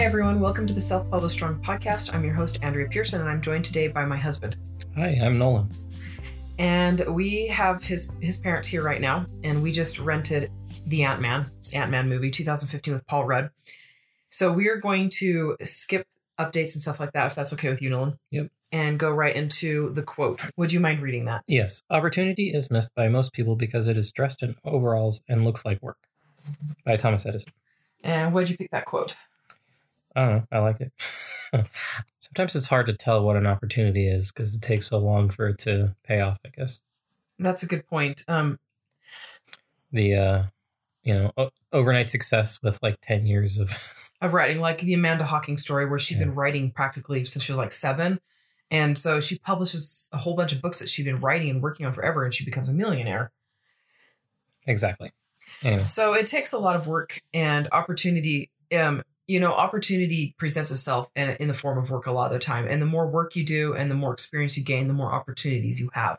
Hi, everyone. Welcome to the Self Publish Strong podcast. I'm your host, Andrea Pearson, and I'm joined today by my husband. Hi, I'm Nolan. And we have his his parents here right now, and we just rented the Ant Man, Ant Man movie, 2015 with Paul Rudd. So we are going to skip updates and stuff like that, if that's okay with you, Nolan. Yep. And go right into the quote. Would you mind reading that? Yes, opportunity is missed by most people because it is dressed in overalls and looks like work. By Thomas Edison. And why'd you pick that quote? I don't know. I like it. Sometimes it's hard to tell what an opportunity is because it takes so long for it to pay off. I guess That's a good point. Um, the uh, you know o- overnight success with like ten years of of writing, like the Amanda Hocking story, where she'd Yeah. been writing practically since she was like seven. And so she publishes a whole bunch of books that she'd been writing and working on forever, and she becomes a millionaire. exactly. Anyway, So it takes a lot of work and opportunity. Um, you know, opportunity presents itself in, the form of work a lot of the time. And the more work you do and the more experience you gain, the more opportunities you have.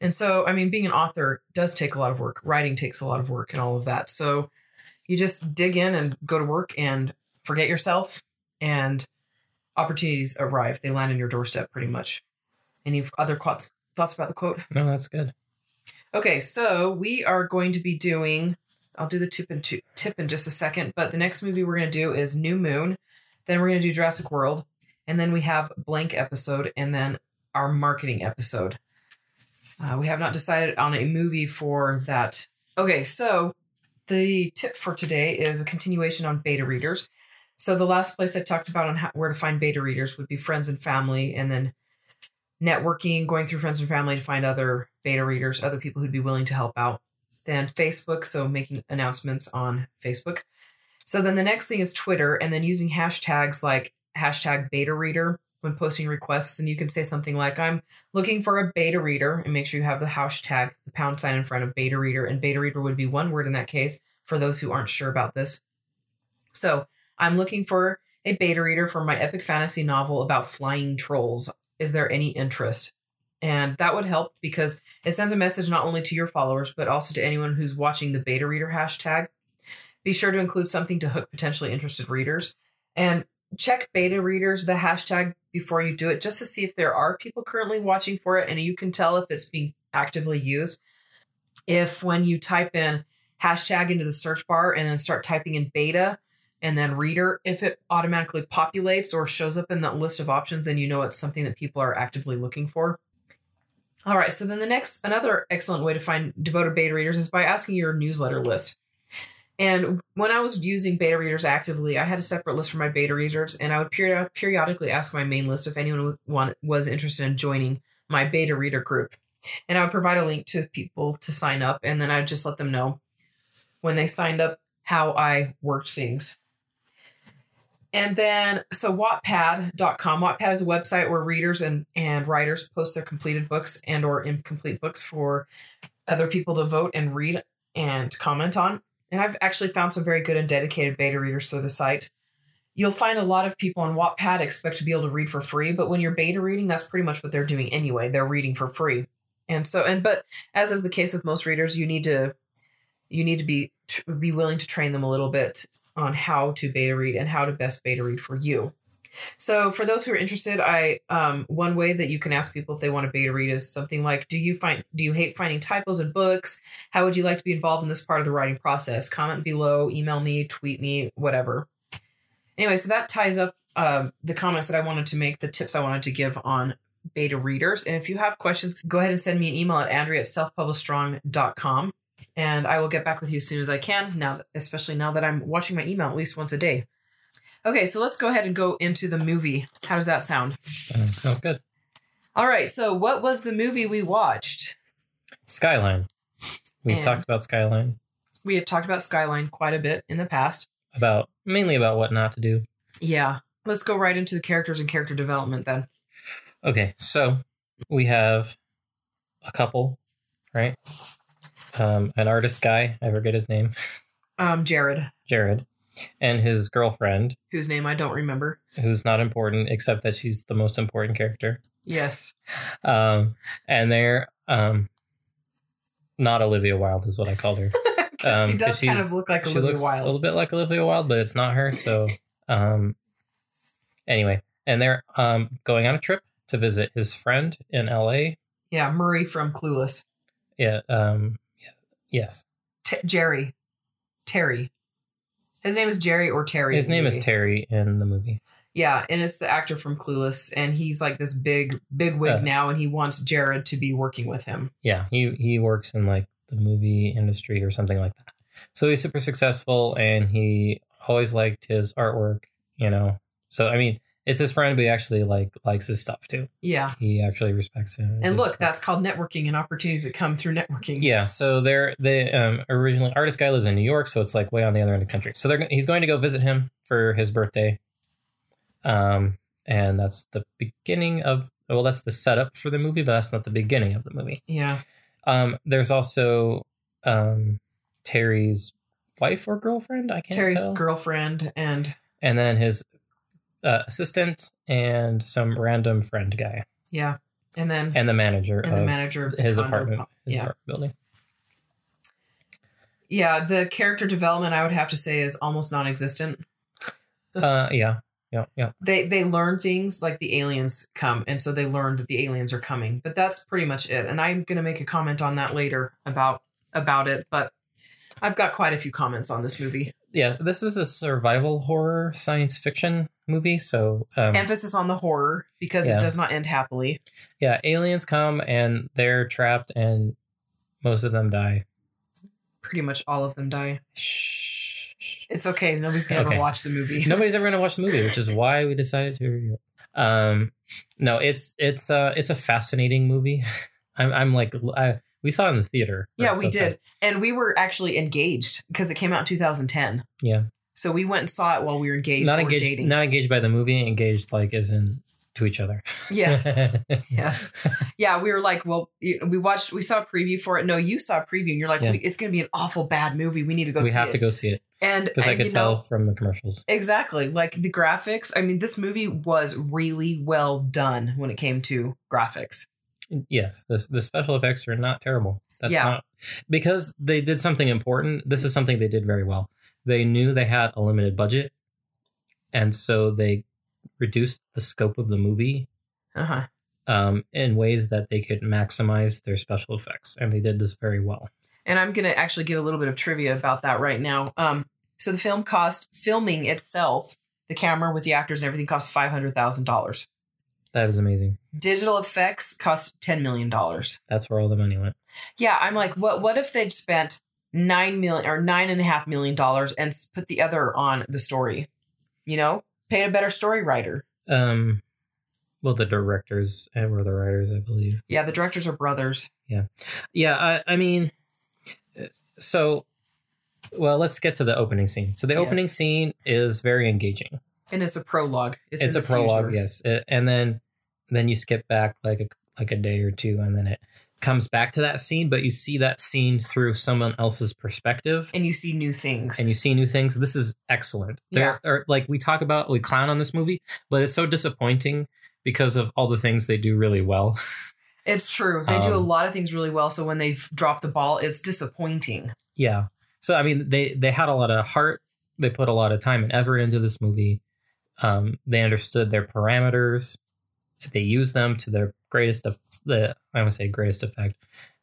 And so, I mean, being an author does take a lot of work. Writing takes a lot of work and all of that. So you just dig in and go to work and forget yourself, and opportunities arrive. They land on your doorstep pretty much. Any other thoughts, thoughts about the quote? no, that's good. Okay, so we are going to be doing. I'll do the tip two, tip in just a second, but the next movie we're going to do is New Moon. Then we're going to do Jurassic World, and then we have blank episode, and then our marketing episode. Uh, we have not decided on a movie for that. Okay, so the tip for today is a continuation on beta readers. So the last place I talked about on how, where to find beta readers would be friends and family, and then networking, going through friends and family to find other beta readers, other people who'd be willing to help out. Then Facebook, so making announcements on Facebook. So then the next thing is Twitter, and then using hashtags like hashtag beta reader when posting requests. And you can say something like, I'm looking for a beta reader, and make sure you have the hashtag, the pound sign in front of beta reader. And beta reader would be one word in that case for those who aren't sure about this. So I'm looking for a beta reader for my epic fantasy novel about flying trolls. Is there any interest? And that would help because it sends a message not only to your followers, but also to anyone who's watching the beta reader hashtag. Be sure to include something to hook potentially interested readers. And check beta readers, the hashtag, before you do it, just to see if there are people currently watching for it. And you can tell if it's being actively used. If when you type in hashtag into the search bar and then start typing in beta and then reader, if it automatically populates or shows up in that list of options, then you know it's something that people are actively looking for. All right, so then the next, another excellent way to find devoted beta readers is by asking your newsletter list. And when I was using beta readers actively, I had a separate list for my beta readers, and I would peri- periodically ask my main list if anyone was interested in joining my beta reader group. And I would provide a link to people to sign up, and then I'd just let them know when they signed up how I worked things. And then, so Wattpad.com. Wattpad is a website where readers and, and writers post their completed books and or incomplete books for other people to vote and read and comment on. And I've actually found some very good and dedicated beta readers through the site. You'll find a lot of people on Wattpad expect to be able to read for free, but when you're beta reading, that's pretty much what they're doing anyway. They're reading for free. And so, and but as is the case with most readers, you need to you need to be be willing to train them a little bit on how to beta read and how to best beta read for you. So for those who are interested, I um, one way that you can ask people if they want to beta read is something like, "Do you find do you hate finding typos in books? How would you like to be involved in this part of the writing process? Comment below, email me, tweet me, whatever." Anyway, so that ties up um, the comments that I wanted to make, the tips I wanted to give on beta readers. And if you have questions, go ahead and send me an email at Andrea at selfpublishstrong.com and I will get back with you as soon as I can. Now, especially now that I'm watching my email at least once a day. Okay, so let's go ahead and go into the movie. How does that sound? Uh, sounds good. All right, so what was the movie we watched? Skyline. We've And- talked about Skyline, We have talked about Skyline quite a bit in the past. about mainly about what not to do. Yeah, let's go right into the characters and character development then. Okay, so we have a couple, right? Um, an artist guy, I forget his name, Um, Jared, Jared, and his girlfriend, whose name I don't remember. who's not important except that she's the most important character. Yes. Um, and they're um, not Olivia Wilde is what I called her. Um, she does kind of look like she Olivia looks a little bit like Olivia Wilde, but it's not her. So um, Anyway, and they're um going on a trip to visit his friend in L.A. Yeah, Murray from Clueless. Yeah. Um. Yes. T- Jerry. Terry. His name is Jerry or Terry. His name is. Terry in the movie. Yeah, and it's the actor from Clueless, and he's like this big, big wig Uh. now, and he wants Jared to be working with him. Yeah, he he works in like the movie industry or something like that. So he's super successful, and he always liked his artwork. You know, so I mean, it's his friend, but he actually like likes his stuff too. Yeah. He actually respects him. And look, that's called networking and opportunities that come through networking. yeah. So they're the um, originally artist guy lives in New York, so it's like way on the other end of the country. So they're he's going to go visit him for his birthday. Um, and that's the beginning of well, that's the setup for the movie, but that's not the beginning of the movie. Yeah. Um, there's also um, Terry's wife or girlfriend. I can't Terry's tell. girlfriend and and then his uh, assistant and some random friend guy yeah. And then and the manager and the manager of his apartment, his yeah. apartment building. Yeah, the character development I would have to say is almost non-existent. Uh, yeah, yeah, yeah. They they learn things like the aliens come, and so they learn that the aliens are coming. But that's pretty much it. And I'm gonna make a comment on that later about about it. But I've got quite a few comments on this movie. Yeah, this is a survival horror science fiction movie. So, um, Emphasis on the horror because Yeah. it does not end happily. yeah, aliens come and they're trapped, and most of them die. Pretty much all of them die. Shh. It's okay. Nobody's gonna Okay. ever watch the movie. Nobody's ever gonna watch the movie, which is why we decided to review it. Um, no, it's it's uh it's a fascinating movie. I'm I'm like I, we saw it in the theater. Yeah, we did. And we were actually engaged because it came out in 2010. Yeah. So we went and saw it while we were engaged. not engaged, dating. not engaged by the movie. Engaged like as in to each other. Yes. yes. Yeah, we were like, well, we watched, we saw a preview for it. No, you saw a preview and you're like, Yeah. it's going to be an awful bad movie. We need to go we see have it. to go see it And because I could you know, tell from the commercials. Exactly. Like the graphics. I mean, this movie was really well done when it came to graphics. Yes, the the special effects are not terrible. That's Yeah. not because they did something important. This is something they did very well. They knew they had a limited budget, and so they reduced the scope of the movie Uh huh. um, in ways that they could maximize their special effects, and they did this very well. And I'm going to actually give a little bit of trivia about that right now. Um, so the film cost, filming itself, the camera with the actors and everything cost $500,000. That is amazing. Digital effects cost $10 million. That's where all the money went. Yeah, I'm like, what What if they'd spent nine million or nine and a half million dollars and put the other on the story? You know, pay a better story writer. Um, well, the directors and were the writers, I believe. Yeah, the directors are brothers. Yeah, yeah. I, I mean, uh, so, well, let's get to the opening scene. So the opening scene is very engaging. And it's a prologue. It's, in a prologue, future. yes, Uh, and then then you skip back like a like a day or two, and then it comes back to that scene, but you see that scene through someone else's perspective. And you see new things. And you see new things. This is excellent. There are like we talk about, we clown on this movie, but it's so disappointing because of all the things they do really well. it's true. They do a Um, lot of things really well. So when they drop the ball, it's disappointing. Yeah. So I mean, they they had a lot of heart. They put a lot of time and effort into this movie. Um, they understood their parameters. They use them to their greatest of the I would say greatest effect.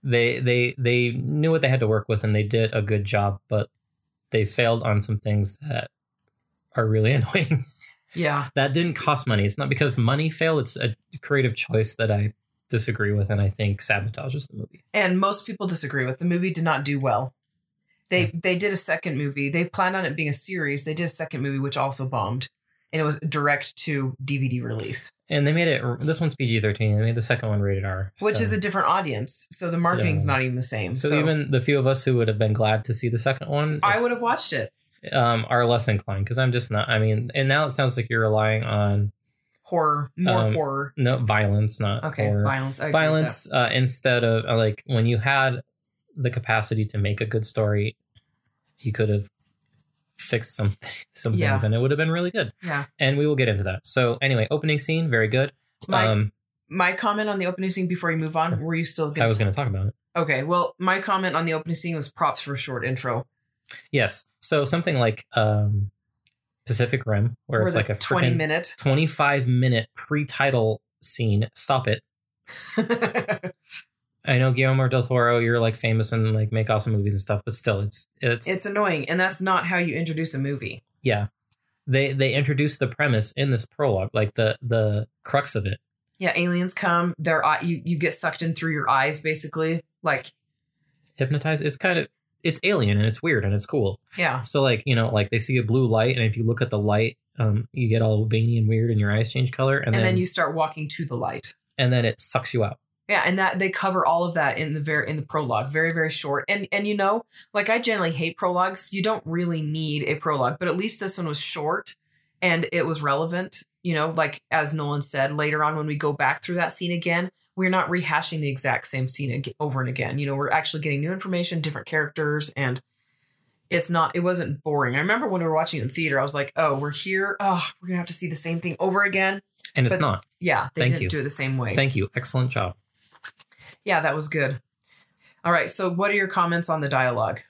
They they they knew what they had to work with and they did a good job, but they failed on some things that are really annoying. Yeah. that didn't cost money. It's not because money failed. It's a creative choice that I disagree with and I think sabotages the movie. And most people disagree with the movie did not do well. They they did a second movie. They planned on it being a series. They did a second movie which also bombed. And it was direct to DVD release, And they made it. This one's PG thirteen. They made the second one rated R, which so- is a different audience. So the marketing's not even the same. So, So, even the few of us who would have been glad to see the second one, I would have watched it. um, are less inclined because I'm just not. I mean, and now it sounds like you're relying on Horror, more Um, horror. no violence, not Okay, horror. violence. Violence uh, instead of uh, like when you had the capacity to make a good story, you could have fixed some some Yeah. things and it would have been really good. Yeah. And we will get into that. So anyway, opening scene, very good. My um, my comment on the opening scene before you move on, Sure. were you still I going was going to talk about it. Okay, well, my comment on the opening scene was props for a short intro. Yes. So something like um Pacific Rim, where Or it's like a twenty minute, 25 minute pre-title scene. Stop it. I know Guillermo del Toro, you're like famous and like make awesome movies and stuff, but still, it's it's, it's annoying, and that's not how you introduce a movie. yeah. They they introduced the premise in this prologue, like the the crux of it. Yeah, aliens come. Their eye, you you get sucked in through your eyes, basically. Like, Hypnotized. It's kind of it's alien and it's weird and it's cool. yeah, So like you know like they see a blue light and if you look at the light, um, you get all veiny and weird and your eyes change color and, and, then, then, you start walking to the light. and then it sucks you out. Yeah, and that they cover all of that in the very in the prologue, very very short. And and you know, like I generally hate prologues. You don't really need a prologue, but at least this one was short and it was relevant. You know, like as Nolan said later on when we go back through that scene again, we're not rehashing the exact same scene over and again. You know, we're actually getting new information, different characters, and it's not. It wasn't boring. I remember when we were watching it in theater, I was like, "Oh, we're here. Oh, we're gonna have to see the same thing over again." And it's not. Yeah, they Thank didn't you. do it the same way. Thank you. Excellent job. Yeah, that was good. All right. So, what are your comments on the dialogue?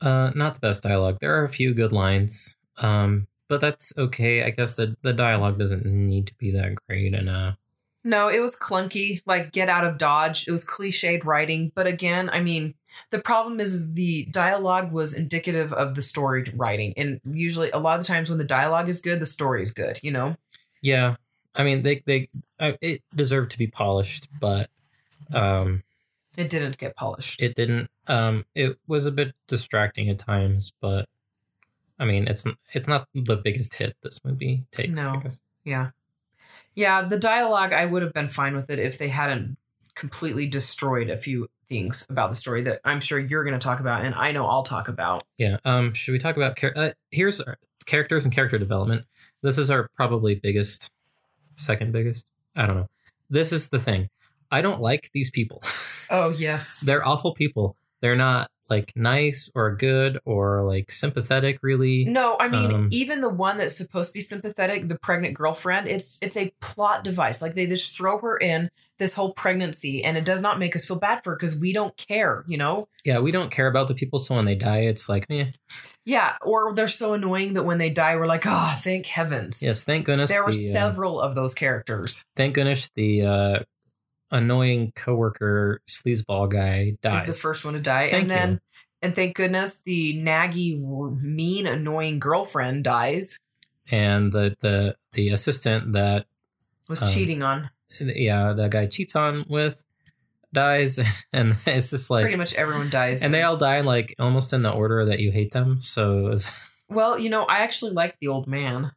Uh, not the best dialogue. There are a few good lines, um, but that's okay. I guess the the dialogue doesn't need to be that great. And uh, No, it was clunky, like get out of Dodge. It was cliched writing. But again, I mean, the problem is the dialogue was indicative of the story writing. And usually, a lot of the times when the dialogue is good, the story is good, you know? yeah, I mean they they it deserved to be polished, but um, It didn't get polished. it didn't. Um, it was a bit distracting at times, but I mean it's it's not the biggest hit this movie takes. I No. guess. Yeah. Yeah, the dialogue, I would have been fine with it if they hadn't completely destroyed a few things about the story that I'm sure you're going to talk about and I know I'll talk about. Yeah. Um. Should we talk about char- uh, here's characters and character development? This is our probably biggest, second biggest. I don't know. This is the thing. I don't like these people. Oh, yes. They're awful people. They're not like nice or good or like sympathetic. Really. No, I mean, Um, even the one that's supposed to be sympathetic, the pregnant girlfriend, it's it's a plot device. Like they just throw her in this whole pregnancy, and it does not make us feel bad for her because we don't care, you know? Yeah. We don't care about the people. So when they die, it's like, eh. Yeah. Or they're so annoying that when they die, we're like, oh, thank heavens. Yes. Thank goodness. there were the, uh, several of those characters. thank goodness the uh, annoying coworker sleazeball guy dies. Is the first one to die, Thank and then you. and thank goodness the naggy, mean, annoying girlfriend dies. and the the the assistant that Was Um, cheating on yeah the guy cheats on with dies and it's just like pretty much everyone dies. and they all die like almost in the order that you hate them so was, well, you know, I actually liked the old man,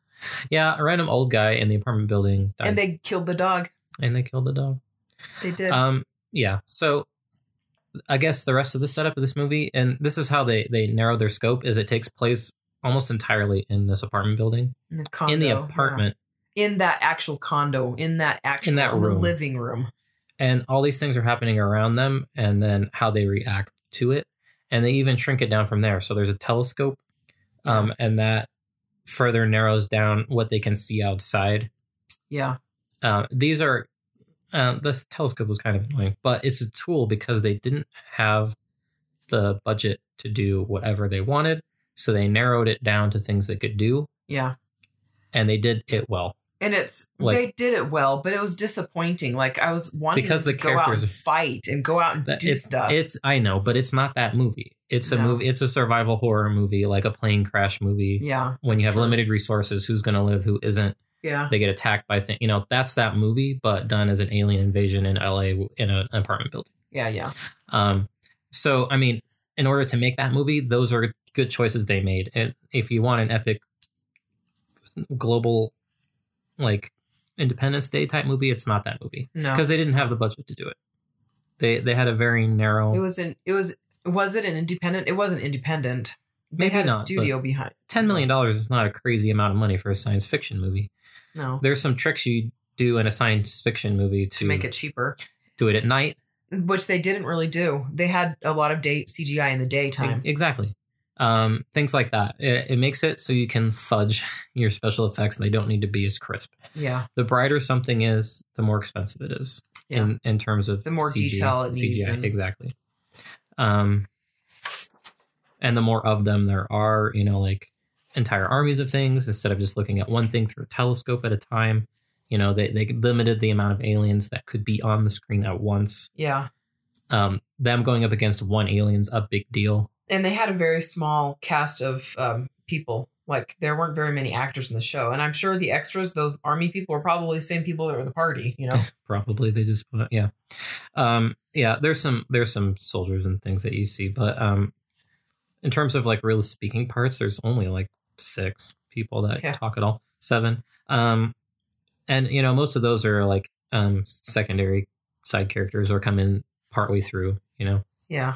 yeah a random old guy in the apartment building dies and they killed the dog. and they killed the dog They did. um yeah so i guess the rest of the setup of this movie and this is how they they narrow their scope is it takes place almost entirely in this apartment building in the, condo, in the yeah. apartment in that actual condo, in that actual In that room. living room. and all these things are happening around them and then how they react to it and they even shrink it down from there so there's a telescope um, and that further narrows down what they can see outside Yeah, uh, these are um, this telescope was kind of annoying but it's a tool because they didn't have the budget to do whatever they wanted so they narrowed it down to things they could do yeah, and they did it well and it's Like- they did it well, but it was disappointing. Like I was wanting Because the go out and fight and go out and That- do it's, stuff. it's i know but it's not that movie it's a No. movie it's a survival horror movie like a plane crash movie yeah, when you have true. limited resources who's going to live who isn't Yeah, they get attacked by things you know that's that movie but done as an alien invasion in la in a- an apartment building yeah, yeah. um so i mean in order to make that movie those are good choices they made and if you want an epic global like independence day type movie it's not that movie No, because they didn't have the budget to do it they they had a very narrow It was an. It was. Was it an independent? It wasn't independent. They maybe had not a studio behind. $10 million is not a crazy amount of money for a science fiction movie No, there's some tricks you do in a science fiction movie to, to make it cheaper, do it at night. Which they didn't really do. They had a lot of day CGI in the daytime. Exactly. Um, things like that. It, it makes it so you can fudge your special effects and they don't need to be as crisp. Yeah, the brighter something is the more expensive it is Yeah. in, in terms of The more detail it needs CGI, and- exactly. Um, and the more of them there are you know like entire armies of things instead of just looking at one thing through a telescope at a time. You know, they, they limited the amount of aliens that could be on the screen at once. Yeah. Um, them going up against one alien's a big deal. And they had a very small cast of um, people. Like there weren't very many actors in the show. And I'm sure the extras, those army people, are probably the same people that were the party, you know? Probably they just put yeah, um, yeah. There's some there's some soldiers and things that you see, but um, in terms of like real speaking parts, there's only like six people that Yeah. talk at all, seven. Um, and you know most of those are like um secondary side characters or come in partway through. You know, yeah.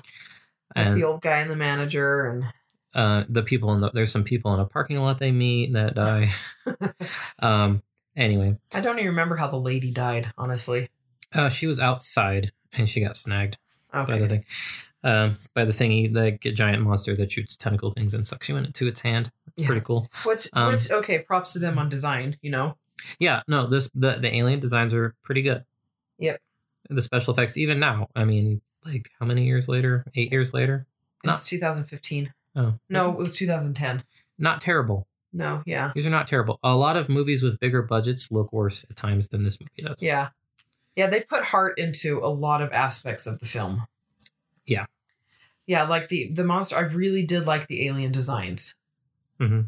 Like and the old guy and the manager and uh, the people in the there's some people in a parking lot they meet that die. um, anyway, I don't even remember how the lady died, honestly. uh, she was outside and she got snagged. By the thing. Um, by the thingy, the giant monster that shoots tentacle things and sucks you into its hand. It's Yeah. pretty cool. Which Um, which okay, props to them on design, you know? Yeah, no, this the the alien designs are pretty good. Yep. The special effects, even now, I mean, like how many years later? Eight years later? It was 2015. Oh, No, it was 2010. not terrible. No, yeah. These are not terrible. A lot of movies with bigger budgets look worse at times than this movie does. Yeah. Yeah, they put heart into a lot of aspects of the film. Yeah. Yeah, like the the monster I really did like the alien designs. hmm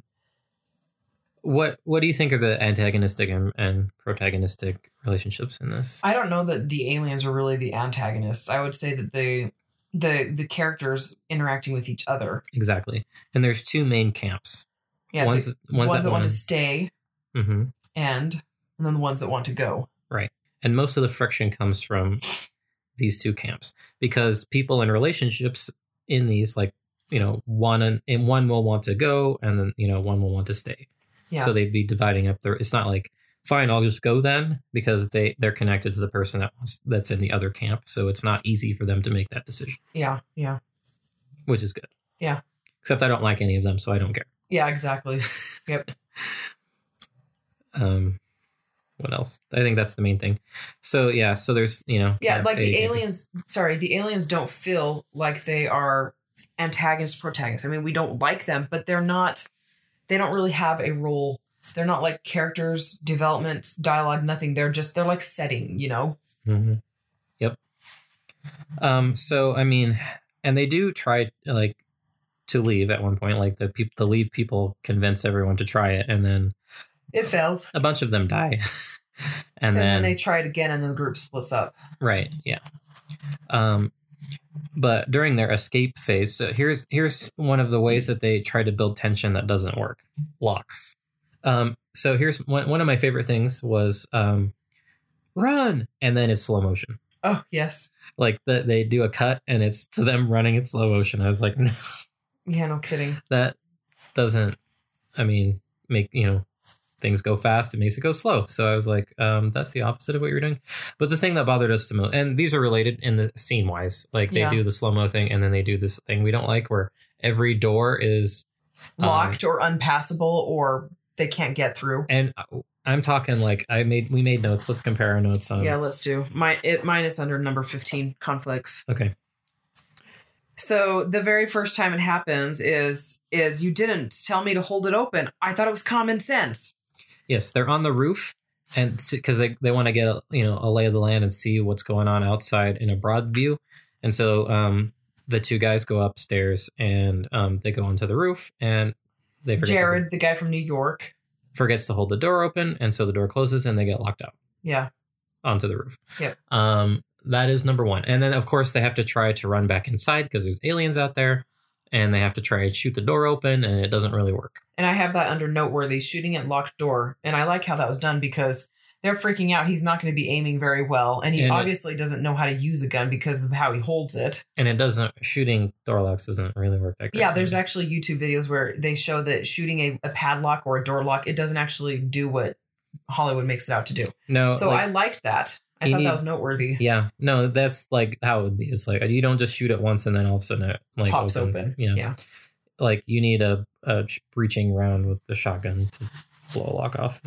What What do you think of the antagonistic and, and protagonistic relationships in this? I don't know that the aliens are really the antagonists. I would say that the the the characters interacting with each other. Exactly. And there's two main camps. Yeah, one's the one's, ones, that, want wanna- to stay hmm and and then the ones that want to go. And most of the friction comes from these two camps because people in relationships in these, like, you know, one and, and one will want to go and then, you know, one will want to stay. Yeah. So they'd be dividing up their, it's not like, fine, I'll just go then because they, they're connected to the person that wants, that's in the other camp. So it's not easy for them to make that decision, Yeah, yeah. which is good. Yeah. Except I don't like any of them, so I don't care. Yeah, exactly. Yep. Um, what else? I think that's the main thing. So yeah, so there's you know Yeah, like the A, camp B. aliens. Sorry, the aliens don't feel like they are antagonists, protagonists. I mean, we don't like them, but they're not. They don't really have a role. They're not like characters, development, dialogue, nothing. They're just they're like setting. You know. hmm Yep. Um. So I mean, and they do try like to leave at one point. Like the people, the leave people convince everyone to try it, and then It fails, a bunch of them die. and, and, then, then, they try it again, and then the group splits up. right, yeah. Um. But during their escape phase, so here's here's one of the ways that they try to build tension that doesn't work. Locks. Um. So here's one one of my favorite things was um, run, and then it's slow motion. Oh yes, like the, they do a cut and it's to them running in slow motion. I was like, no, yeah, no kidding. that doesn't. I mean, make you know things go fast. It makes it go slow. So I was like, um, that's the opposite of what you're doing. But the thing that bothered us the most, and these are related in the scene wise, like they Yeah. do the slow mo thing and then they do this thing we don't like where every door is Um, Locked or unpassable, or they can't get through. and I'm talking like I made we made notes. Let's compare our notes on. yeah, let's do. My it mine is under number fifteen conflicts. Okay. So the very first time it happens is is you didn't tell me to hold it open. I thought it was common sense. Yes, they're on the roof, and because they they want to get a, you know a lay of the land and see what's going on outside in a broad view, and so um, the two guys go upstairs and um, they go onto the roof and they forget Jared, the guy from New York. forgets to hold the door open, and so the door closes and they get locked out Yeah. onto the roof. Yep. Um, that is number one, and then of course they have to try to run back inside because there's aliens out there, and they have to try to shoot the door open, and it doesn't really work. And I have that under noteworthy shooting at locked door. And I like how that was done because they're freaking out. He's not going to be aiming very well. And he And it- obviously doesn't know how to use a gun because of how he holds it. And it doesn't shooting door locks doesn't really work that great. Yeah, there's actually YouTube videos where they show that shooting a, a padlock or a door lock, it doesn't actually do what Hollywood makes it out to do. no. so like- I liked that. I You thought need- that was noteworthy. Yeah, no, that's like how it would be. It's like you don't just shoot it once and then all of a sudden it like Pops opens. open. Yeah. Yeah. like you need a, a breaching round with the shotgun to blow a lock off.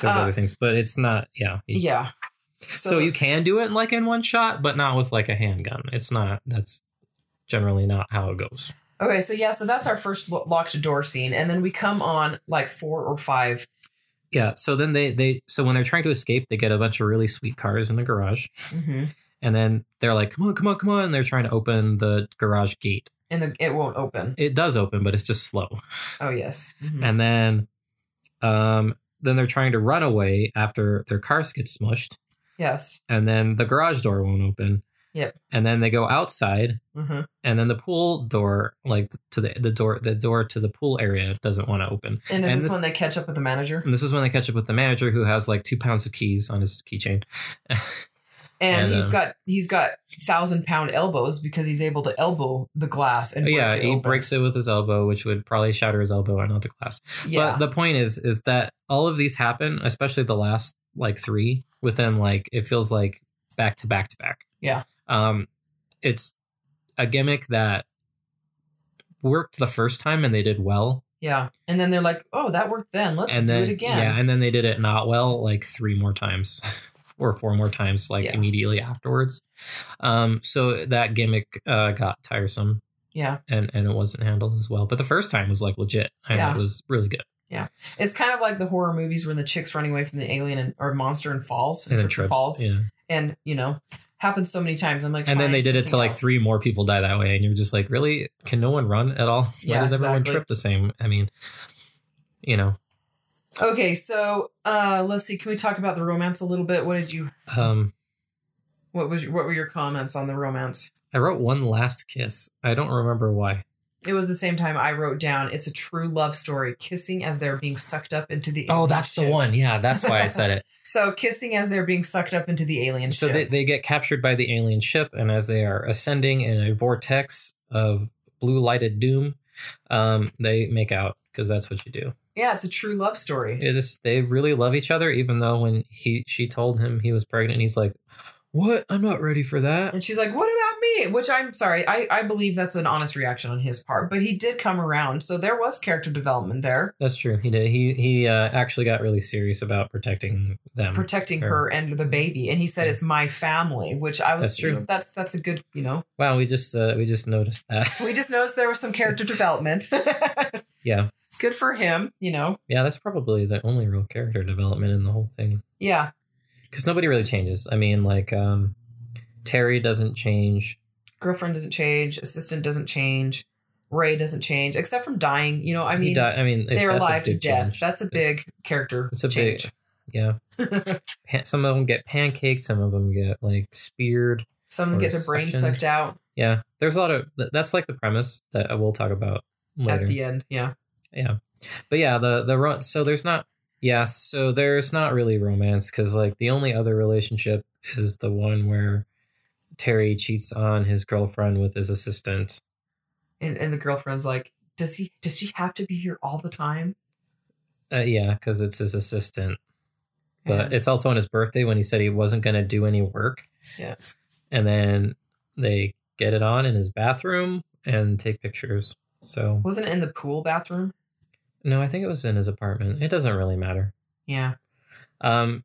There's Uh, other things, but it's not. Yeah, Yeah. So, you can do it like in one shot, but not with like a handgun. It's not. That's generally not how it goes. Okay, so yeah, so that's our first locked door scene, and then we come on like four or five. Yeah. So then they they so when they're trying to escape, they get a bunch of really sweet cars in the garage, Mm-hmm. and then they're like, "Come on, come on, come on!" And they're trying to open the garage gate. And the, it won't open. It does open, but it's just slow. Oh yes. Mhm. And then, um, then they're trying to run away after their cars get smushed, yes. and then the garage door won't open. Yep. And then they go outside, hmm and then the pool door, like to the the door, the door to the pool area doesn't want to open. And is And this, this- when they catch up with the manager? And this is when they catch up with the manager, who has like two pounds of keys on his keychain. And, And, he's um, got he's got thousand pound elbows because he's able to elbow the glass and yeah, he open. breaks it with his elbow, which would probably shatter his elbow and not the glass. Yeah. But the point is, is that all of these happen, especially the last like three, within like it feels like back to back to back. Yeah. Um, it's a gimmick that worked the first time and they did well, yeah. And then they're like, "Oh, that worked then. Let's and do then it again." yeah, and then they did it not well like three more times. Or four more times, like Yeah. immediately afterwards. Um, so that gimmick uh, got tiresome yeah. and, and it wasn't handled as well. But the first time was like legit, and Yeah. it was really good. Yeah, it's kind of like the horror movies when the chick's running away from the alien and, or monster and falls And and trips, falls, yeah. and you know, happens so many times. I'm like, and then they did it to like else. three more people die that way and you're just like really can no one run at all why Yeah, does everyone exactly. trip the same i mean you know Okay, so uh let's see. Can we talk about the romance a little bit? What did you? um What was? What were your comments on the romance? i wrote one last kiss i don't remember why It was the same time I wrote down. It's a true love story, kissing as they're being sucked up into the. oh that's the one yeah that's why i said it So kissing as they're being sucked up into the alien ship. so ship. they, they get captured by the alien ship and as they are ascending in a vortex of blue lighted doom um they make out because that's what you do yeah, it's a true love story. it is they really love each other even though when he she told him he was pregnant he's like what i'm not ready for that And she's like, "What about me?" Which I'm sorry, I I believe that's an honest reaction on his part, but he did come around, so there was character development there, That's true. He did. He he uh, actually got really serious about protecting them. protecting Sure. her and the baby, and he said Yeah. it's my family, which I was. That's true. that's that's a good, you know. wow, we just uh, we just noticed that. We just noticed there was some character development. yeah, good for him, you know. yeah. That's probably the only real character development in the whole thing Yeah, because nobody really changes. I mean, like um, Terry doesn't change. girlfriend doesn't change, assistant doesn't change, Ray doesn't change, except from dying. You know, I mean, di- I mean, they're alive to death. change. That's a big character It's a change. big. Yeah. Pan- some of them get pancaked. Some of them get like speared. Some get their brains sucked out Yeah, there's a lot of. That's like the premise that we'll talk about later. at the end. Yeah. yeah but yeah the the ro- so there's not yeah so there's not really romance because like the only other relationship is the one where terry cheats on his girlfriend with his assistant And and the girlfriend's like, does he does he have to be here all the time? uh, yeah because it's his assistant but it's also on his birthday when he said he wasn't going to do any work Yeah. and then they get it on in his bathroom and take pictures so wasn't it in the pool bathroom? no i think it was in his apartment it doesn't really matter Yeah. um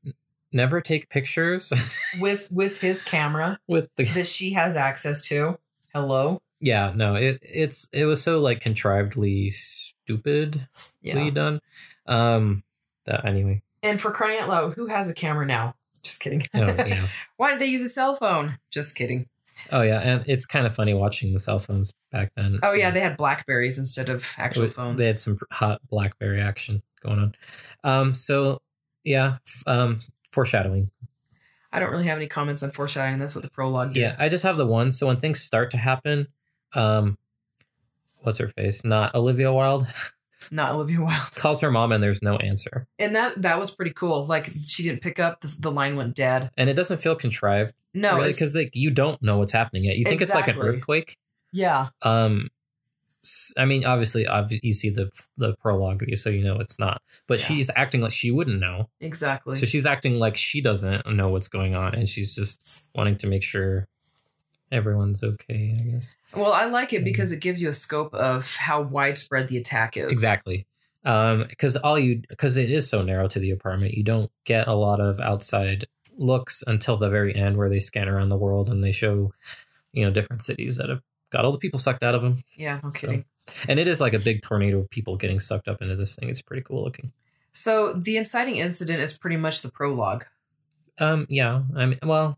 never take pictures With with his camera with the that she has access to. Hello. yeah no it it's it was so like contrivedly stupidly Yeah. done um that anyway And for crying out loud, who has a camera now? Just kidding. oh yeah Why did they use a cell phone? Just kidding. oh yeah and it's kind of funny watching the cell phones back then Oh So yeah, they had Blackberries instead of actual it- phones. they had some hot blackberry action going on um so yeah um foreshadowing I don't really have any comments on foreshadowing. That's what the prologue did. yeah i just have the one so when things start to happen um what's her face not olivia wilde Not Olivia Wilde. calls her mom and there's no answer And that that was pretty cool. Like she didn't pick up, the, the line went dead. and it doesn't feel contrived No, really because like you don't know what's happening yet you think it's like an earthquake yeah, um i mean obviously obvi- you see the the prologue so you know it's not but Yeah. she's acting like she wouldn't know exactly. so she's acting like she doesn't know what's going on and she's just wanting to make sure everyone's okay i guess well, I like it because it gives you a scope of how widespread the attack is. exactly um because all you because it is so narrow to the apartment you don't get a lot of outside looks until the very end where they scan around the world and they show you know different cities that have got all the people sucked out of him. Yeah, no So- kidding. And it is like a big tornado of people getting sucked up into this thing. It's pretty cool looking. So the inciting incident is pretty much the prologue Um, yeah. I mean, well,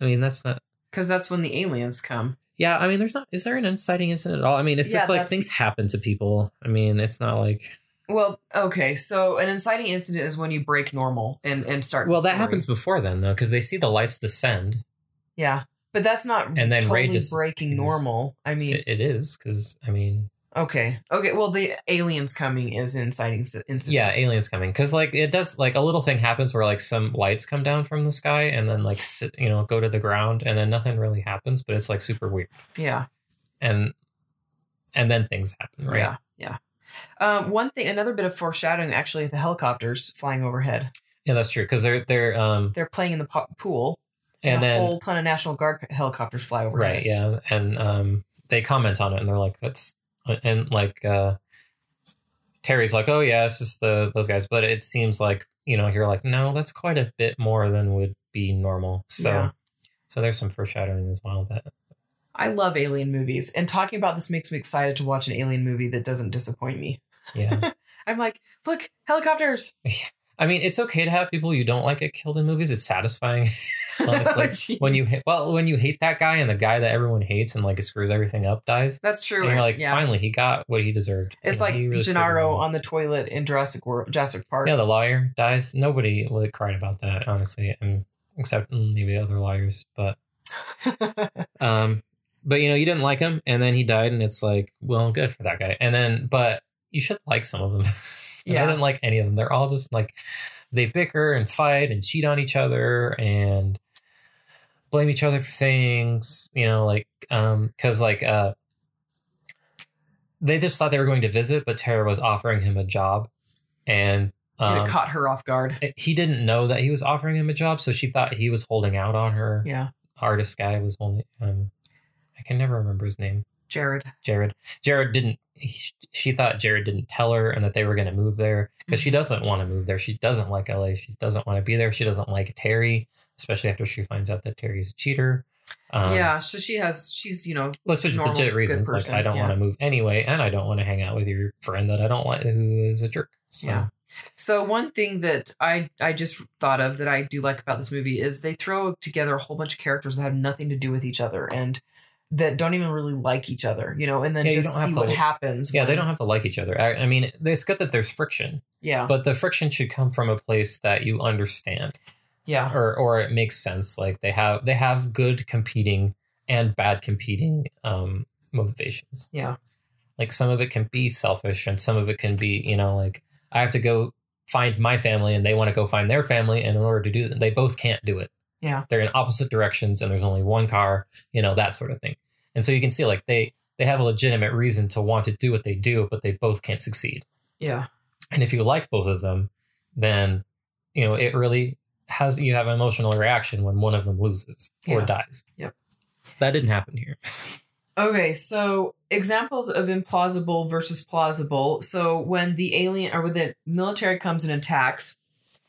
I mean that's not. because that's when the aliens come. Yeah, I mean, there's not. Is there an inciting incident at all? I mean, it's Yeah, just like things happen to people. I mean, it's not like. Well, okay, so an inciting incident is when you break normal and and start. the Well, that happens before then, though, because they see the lights descend. Yeah, but that's not And then Ray totally just- breaking normal. I mean, It, it is because I mean, okay, okay. Well, the aliens coming is an inciting incident. yeah, aliens coming because like it does like a little thing happens where like some lights come down from the sky and then like sit, you know go to the ground and then nothing really happens, but it's like super weird yeah, and and then things happen, right? yeah, yeah. Um, one thing, another bit of foreshadowing. Actually, the helicopters flying overhead. Yeah, that's true because they're they're um They're playing in the po- pool, and and, a then whole ton of National Guard helicopters fly over. right yeah and um they comment on it and they're like that's and like uh terry's like oh yeah it's just the those guys but it seems like you know you're like no that's quite a bit more than would be normal so Yeah. so there's some foreshadowing as well that I love alien movies, and talking about this makes me excited to watch an alien movie that doesn't disappoint me. yeah I'm like, look, helicopters. i mean it's okay to have people you don't like get killed in movies it's satisfying honestly Oh, when you hate, well when you hate that guy and the guy that everyone hates and like screws everything up dies That's true. and you're like yeah. finally he got what he deserved It's You like really Gennaro on the toilet in Jurassic World, Jurassic Park. Yeah, the lawyer dies. Nobody would cried about that, honestly, and except maybe other lawyers. But um, but you know, you didn't like him, and then he died, and it's like, well, good for that guy. And then, but you should like some of them. Yeah. I didn't like any of them. They're all just like they bicker and fight and cheat on each other and blame each other for things. You know, like um, because like uh. They just thought they were going to visit, but Terry was offering him a job, and um, caught her off guard. he didn't know that he was offering him a job, so she thought he was holding out on her. Yeah, Artist guy was holding. Um, I can never remember his name. Jared. Jared. Jared didn't. He, she thought Jared didn't tell her, and that they were going to move there because she doesn't want to move there. She doesn't like LA. She doesn't want to be there. She doesn't like Terry, especially after she finds out that Terry's a cheater. Um, yeah, so she has. She's you know. Let's just normal, legit reasons. like I don't yeah. want to move anyway, and I don't want to hang out with your friend that I don't like, who is a jerk. So, Yeah. So one thing that I I just thought of that I do like about this movie is they throw together a whole bunch of characters that have nothing to do with each other and that don't even really like each other, you know, and then Yeah, just see to what happens. Yeah, they don't have to like each other. I, I mean, it's good that there's friction, Yeah, but the friction should come from a place that you understand yeah, or or it makes sense. Like they have they have good competing and bad competing um motivations. yeah, Like some of it can be selfish and some of it can be, you know, like I have to go find my family and they want to go find their family and in order to do that they both can't do it. Yeah. They're in opposite directions and there's only one car, you know, that sort of thing. And so you can see like they they have a legitimate reason to want to do what they do, but they both can't succeed. yeah, And if you like both of them, then you know it really has you have an emotional reaction when one of them loses or dies. Yep. That didn't happen here. Okay, so examples of implausible versus plausible. So when the alien or when the military comes and attacks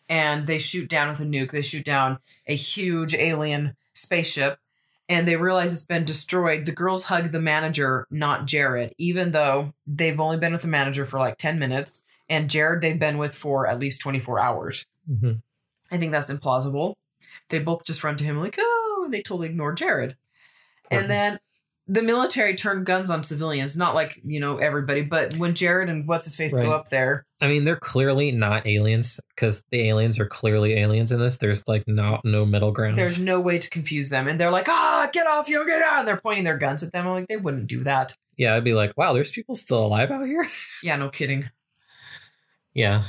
and they shoot down with a nuke, they shoot down a huge alien spaceship and they realize it's been destroyed. The girls hug the manager, not Jared, even though they've only been with the manager for like 10 minutes and Jared they've been with for at least 24 hours. Mm-hmm. I think that's implausible. They both just run to him like, oh, and they totally ignore Jared. And then the military turned guns on civilians, not like, you know, everybody, but when Jared and what's his face Right. go up there, I mean, they're clearly not aliens because the aliens are clearly aliens in this. There's like not no middle ground. there's no way to confuse them. And they're like, ah, get off, you get out. And they're pointing their guns at them. I'm like, they wouldn't do that. yeah, I'd be like, wow, there's people still alive out here. Yeah, no kidding. yeah,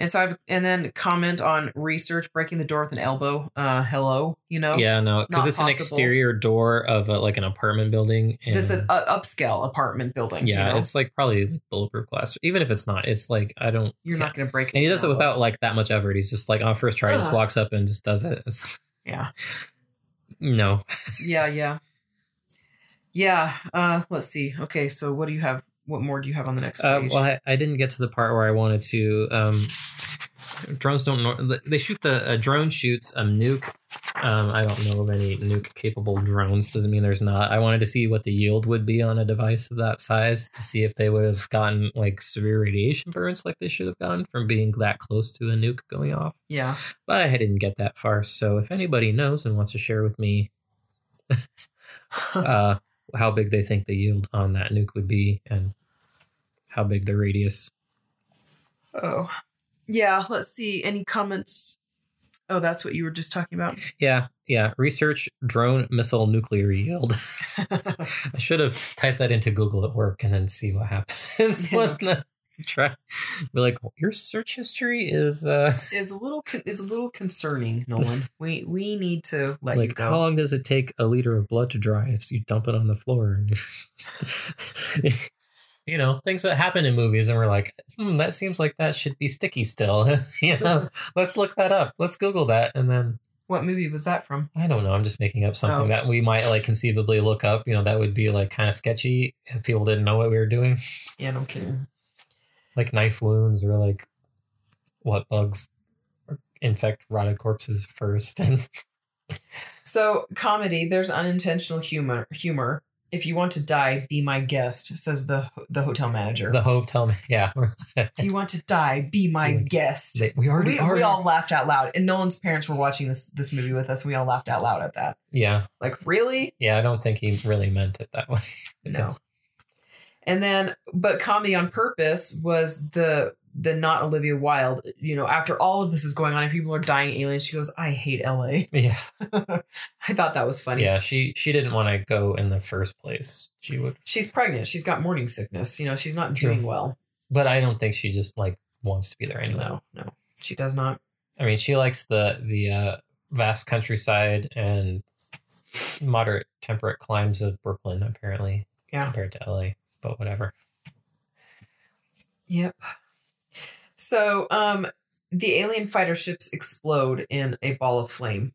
And so I've, and then comment on research, breaking the door with an elbow. Uh, hello, you know? yeah, no, because it's an exterior door of a, like an apartment building. And This is an uh, upscale apartment building. yeah, you know? it's like probably like bulletproof glass. Even if it's not, it's like I don't. you're yeah. not going to break And he does it without like that much effort. He's just like on first try, he just walks up and just does it. It's- Yeah. no, Yeah, yeah. Yeah. Uh, let's see. Okay, so what do you have? What more do you have on the next Uh, page? well, I, I didn't get to the part where I wanted to. Um, drones don't. They shoot the a drone shoots a nuke Um, I don't know of any nuke capable drones. Doesn't mean there's not. I wanted to see what the yield would be on a device of that size to see if they would have gotten like severe radiation burns like they should have gotten from being that close to a nuke going off. Yeah. But I didn't get that far. So if anybody knows and wants to share with me uh, how big they think the yield on that nuke would be and how big the radius. oh. Yeah. Let's see. Any comments? Oh, that's what you were just talking about. Yeah, yeah. Research drone missile nuclear yield. I should have typed that into Google at work and then see what happens Yeah, the try be like your search history is uh is a little con- is a little concerning, Nolan. we we need to let you like go. how long does it take a liter of blood to dry if you dump it on the floor and you know things that happen in movies and we're like hmm, that seems like that should be sticky still you know let's look that up let's google that and then What movie was that from? I don't know. I'm just making up something Oh. that we might like conceivably look up. You know, that would be like kind of sketchy if people didn't know what we were doing, Yeah, no kidding. like knife wounds or like what bugs infect rotted corpses first. And So comedy, there's unintentional humor. Humor. If you want to die, be my guest, says the the hotel manager. the hotel, man yeah, if you want to die, be my guest. they, we already we, are. we all laughed out loud. And Nolan's parents were watching this this movie with us, and we all laughed out loud at that. yeah, Like, really? yeah. I don't think he really meant it that way. No. And then, but comedy on purpose was the the not Olivia Wilde. You know, after all of this is going on and people are dying aliens, she goes, "I hate L.A." Yes. I thought that was funny. Yeah. She she didn't want to go in the first place. She would, She's pregnant. She's got morning sickness. You know, she's not doing True. well. but I don't think she just like wants to be there anyway. No, no, she does not. I mean, she likes the the uh, vast countryside and moderate temperate climes of Brooklyn, apparently. Yeah. Compared to LA, but whatever. Yep. So, um, the alien fighter ships explode in a ball of flame.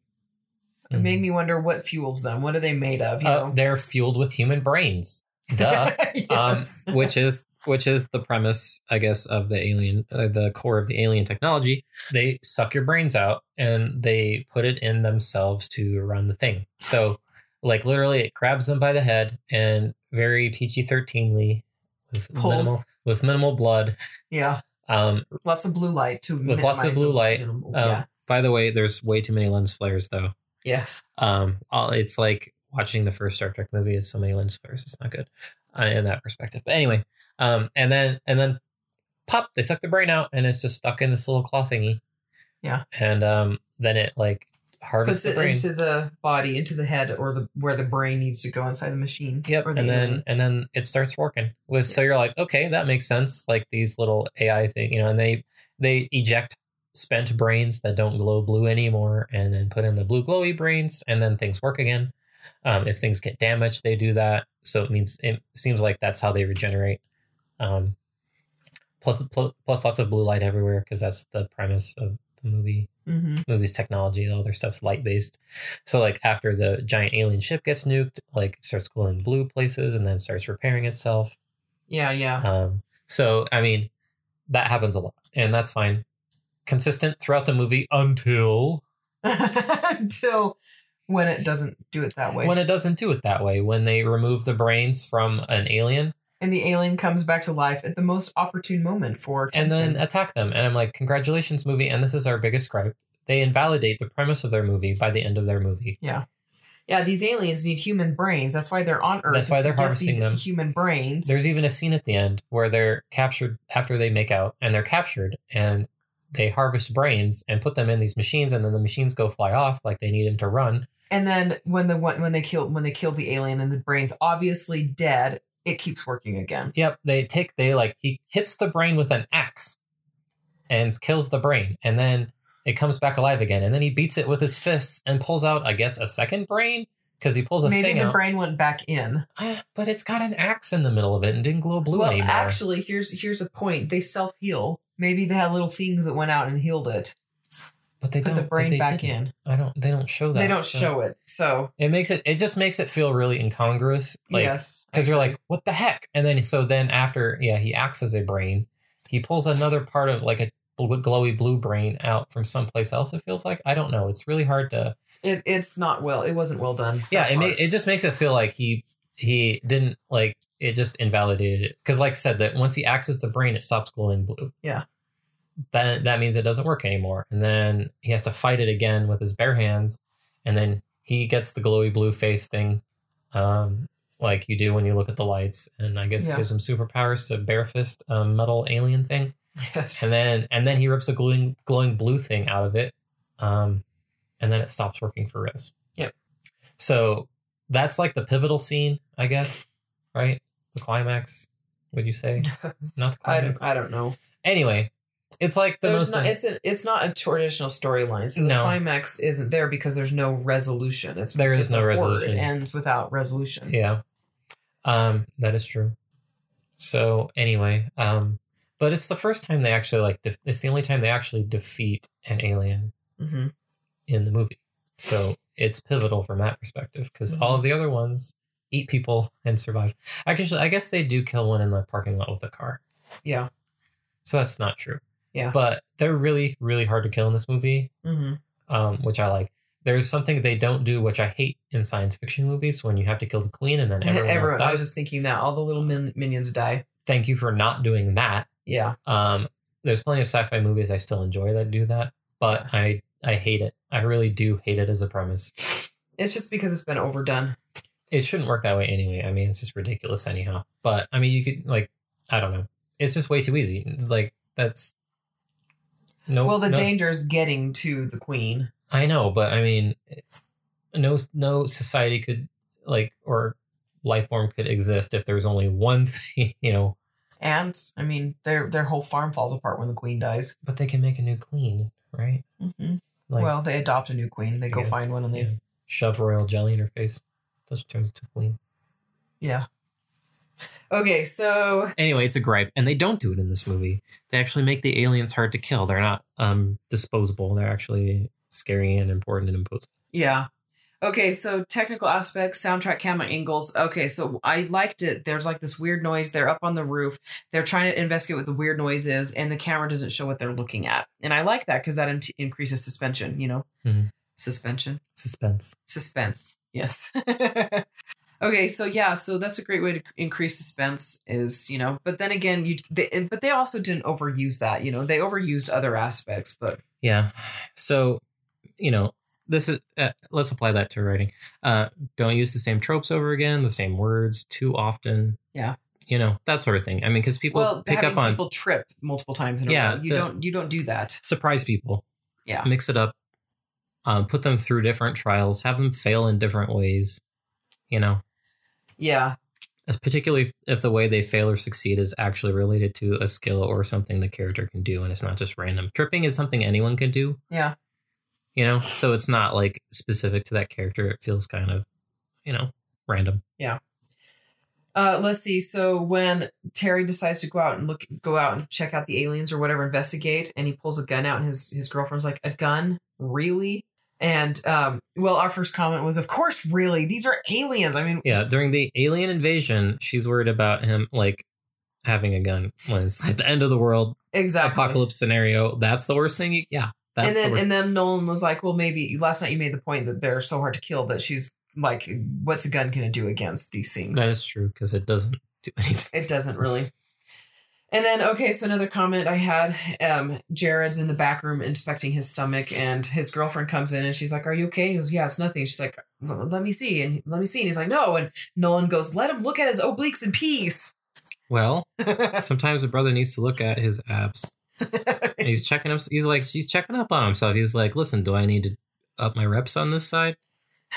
It made me wonder what fuels them. What are they made of? You Uh, know, they're fueled with human brains. Duh. um, yes. which is which is the premise, I guess, of the alien, uh, the core of the alien technology. They suck your brains out and they put it in themselves to run the thing. So, like literally, it grabs them by the head and very PG thirteenly with Pulls. minimal with minimal blood. yeah, Um, lots of blue light to With lots of blue light, minimal- um, yeah. By the way, there's way too many lens flares though. Yes. Um, all, it's like watching the first Star Trek movie. It's so many lens flares. It's not good uh, in that perspective. But anyway, um, and then and then pop, they suck the brain out, and it's just stuck in this little claw thingy. Yeah. And um, then it like harvests Puts the it brain. into the body, into the head, or the where the brain needs to go inside the machine. Yep, the and then and then it starts working. With so you're like, okay, that makes sense. Like these little AI thing, you know, and they they eject spent brains that don't glow blue anymore, and then put in the blue glowy brains, and then things work again. Um, if things get damaged, they do that. So it means it seems like that's how they regenerate. Um, plus lots of blue light everywhere because that's the premise of the movie hmm movie's technology. All their stuff's light based. So like after the giant alien ship gets nuked, like it starts glowing blue places and then starts repairing itself. Yeah, yeah. Um, so I mean, that happens a lot, and that's fine. Consistent throughout the movie until Until when it doesn't do it that way. when it doesn't do it that way. When they remove the brains from an alien and the alien comes back to life at the most opportune moment for and then attack them, and I'm like, congratulations, movie. And this is our biggest gripe. They invalidate the premise of their movie by the end of their movie. yeah, Yeah, these aliens need human brains. That's why they're on Earth. That's why they're harvesting them. Human brains. There's even a scene at the end where they're captured after they make out and they're captured and they harvest brains and put them in these machines and then the machines go fly off like they need them to run. and then when the when they kill when they kill the alien and the brain's obviously dead, it keeps working again. Yep, they take they like he hits the brain with an axe and kills the brain and then it comes back alive again and then he beats it with his fists and pulls out I guess a second brain because he pulls a Maybe thing the out. brain went back in. Ah, but it's got an axe in the middle of it and didn't glow blue well, anymore. actually, here's here's a point. They self heal. Maybe they had little things that went out and healed it. But they Put don't the brain back didn't. in. I don't they don't show that. they don't so- show it. So It makes it. It just makes it feel really incongruous. Like yes, because you're like, what the heck? And then so then after, yeah, he acts as a brain. He pulls another part of like a glowy blue brain out from someplace else. It feels like I don't know. It's really hard to. It, it's not well. It wasn't well done. yeah, it ma- it just makes it feel like he he didn't like it. Just invalidated it because, like I said, that once he accesses the brain, it stops glowing blue. Yeah. Then that means it doesn't work anymore, and then he has to fight it again with his bare hands, and then he gets the glowy blue face thing, um, like you do when you look at the lights, and I guess Yeah. gives him superpowers to bare fist a metal alien thing. yes. and then and then he rips the glowing glowing blue thing out of it um and then it stops working for riz Yep. so that's like the pivotal scene i guess right the climax would you say not the I climax don't, I don't know. anyway it's like the There's most not, it's a, it's not a traditional storyline. So the No. climax isn't there because there's no resolution. It's There is it's no resolution. It ends without resolution. yeah um that is true so anyway um but it's the first time they actually like def- it's the only time they actually defeat an alien hmm in the movie. So it's pivotal from that perspective because all of the other ones eat people and survive. Actually, I guess they do kill one in the parking lot with a car. Yeah. So that's not true. Yeah. But they're really, really hard to kill in this movie, hmm um, which I like. There's something they don't do, which I hate in science fiction movies, when you have to kill the queen and then everyone, else Everyone, I was just thinking that all the little min- minions die. Thank you for not doing that. Yeah. Um, there's plenty of sci-fi movies I still enjoy that do that, but I I hate it. I really do hate it as a premise. It's just because it's been overdone. it shouldn't work that way anyway. I mean, it's just ridiculous anyhow. But I mean, you could like, I don't know. It's just way too easy. Like that's no. well, the no, danger is getting to the queen. I know, but I mean, no, no society could like or life form could exist if there's only one thing, you know. And I mean, their their whole farm falls apart when the queen dies. But they can make a new queen, right? Mm-hmm. Like, well, they adopt a new queen. They go guess, find one and they yeah. shove royal jelly in her face. What turns into queen. yeah. Okay, so Anyway, it's a gripe, and they don't do it in this movie. They actually make the aliens hard to kill. They're not um disposable. They're actually scary and important and imposing. Yeah. Okay, so technical aspects, soundtrack, camera angles. Okay, so I liked it. There's like this weird noise. They're up on the roof. They're trying to investigate what the weird noise is, and the camera doesn't show what they're looking at. And I like that because that in- increases suspension, you know? Mhm. Suspension? Suspense. Suspense. Yes. okay, so yeah, so that's a great way to increase suspense is, you know, but then again, you they, but they also didn't overuse that, you know. They overused other aspects, but Yeah. So, you know, this is uh, let's apply that to writing. Uh, don't use the same tropes over again, the same words too often. Yeah. You know that sort of thing. I mean, because people well, pick up on people trip multiple times in a Yeah, row. You the- don't you don't do that. surprise people. Yeah. Mix it up. Um, put them through different trials. Have them fail in different ways. You know, Yeah. as particularly if the way they fail or succeed is actually related to a skill or something the character can do and it's not just random tripping is something anyone can do Yeah. you know so it's not like specific to that character it feels kind of you know random Yeah. Uh, let's see. So when Terry decides to go out and look, go out and check out the aliens or whatever, investigate, and he pulls a gun out, and his his girlfriend's like, "A gun, really?" And um, well, our first comment was, "Of course, really. These are aliens. I mean, yeah during the alien invasion she's worried about him like having a gun when it's at the end of the world exactly." apocalypse scenario that's the worst thing you, yeah And then the and then Nolan was like, "Well, maybe last night you made the point that they're so hard to kill that she's like, what's a gun going to do against these things?" that is true because it doesn't do anything It doesn't really. And then okay, so another comment I had, um, Jared's in the back room inspecting his stomach, and his girlfriend comes in and she's like, Are you okay? He goes, Yeah, it's nothing. She's like, well, let me see. And let me see. And he's like, No. And Nolan goes, Let him look at his obliques in peace. well sometimes a brother needs to look at his abs he's checking up. He's like, She's checking up on himself. He's like, listen, do I need to up my reps on this side?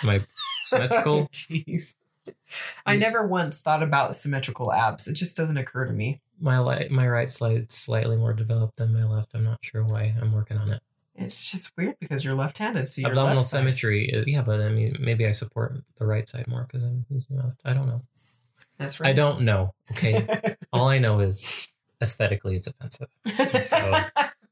Am I symmetrical? Jeez. I never once thought about symmetrical abs. It just doesn't occur to me. My li- my right side slightly more developed than my left. I'm not sure why. I'm working on it. It's just weird because you're left-handed, so your Abdominal left symmetry. is- Yeah, but I mean, maybe I support the right side more because I'm using my left. I don't know. That's right. I don't know. Okay. All I know is aesthetically, it's offensive. So-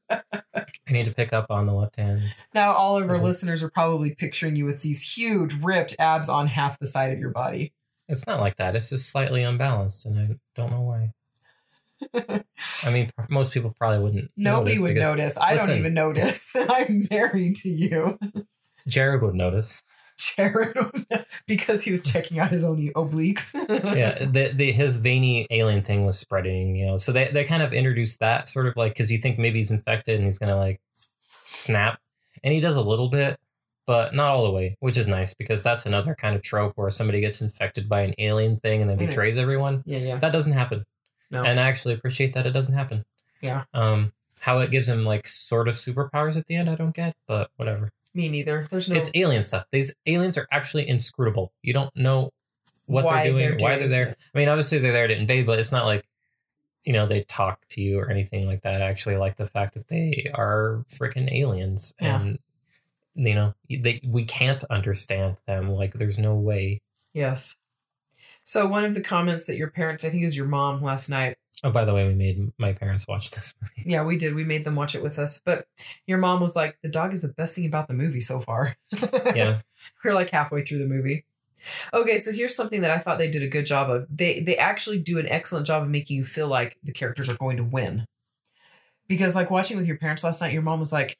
I need to pick up on the left hand. Now, all of our listeners are probably picturing you with these huge, ripped abs on half the side of your body. It's not like that. It's just slightly unbalanced, and I don't know why. I mean, most people probably wouldn't. Nobody would because- notice. I listen. don't even notice. I'm married to you. Jared would notice. Jared because he was checking out his own obliques. yeah, the, the his veiny alien thing was spreading, you know. So they they kind of introduced that sort of like because you think maybe he's infected and he's gonna like snap, and he does a little bit, but not all the way, which is nice because that's another kind of trope where somebody gets infected by an alien thing and then betrays everyone. yeah, yeah. That doesn't happen, No. and I actually appreciate that it doesn't happen. Yeah. Um, how it gives him like sort of superpowers at the end, I don't get, but whatever. Me neither. There's no It's alien stuff. These aliens are actually inscrutable. You don't know what Why they're doing, they're or why they're there. I mean, obviously they're there to invade, but it's not like you know they talk to you or anything like that. I actually like the fact that they are freaking aliens, Yeah. and you know they we can't understand them. Like, there's no way. Yes. So one of the comments that your parents, I think it was your mom last night. Oh, by the way, we made my parents watch this movie. Yeah, we did. We made them watch it with us. But your mom was like, "The dog is the best thing about the movie so far." Yeah, We're like halfway through the movie. Okay, so here's something that I thought they did a good job of. They they actually do an excellent job of making you feel like the characters are going to win. Because like watching with your parents last night, your mom was like,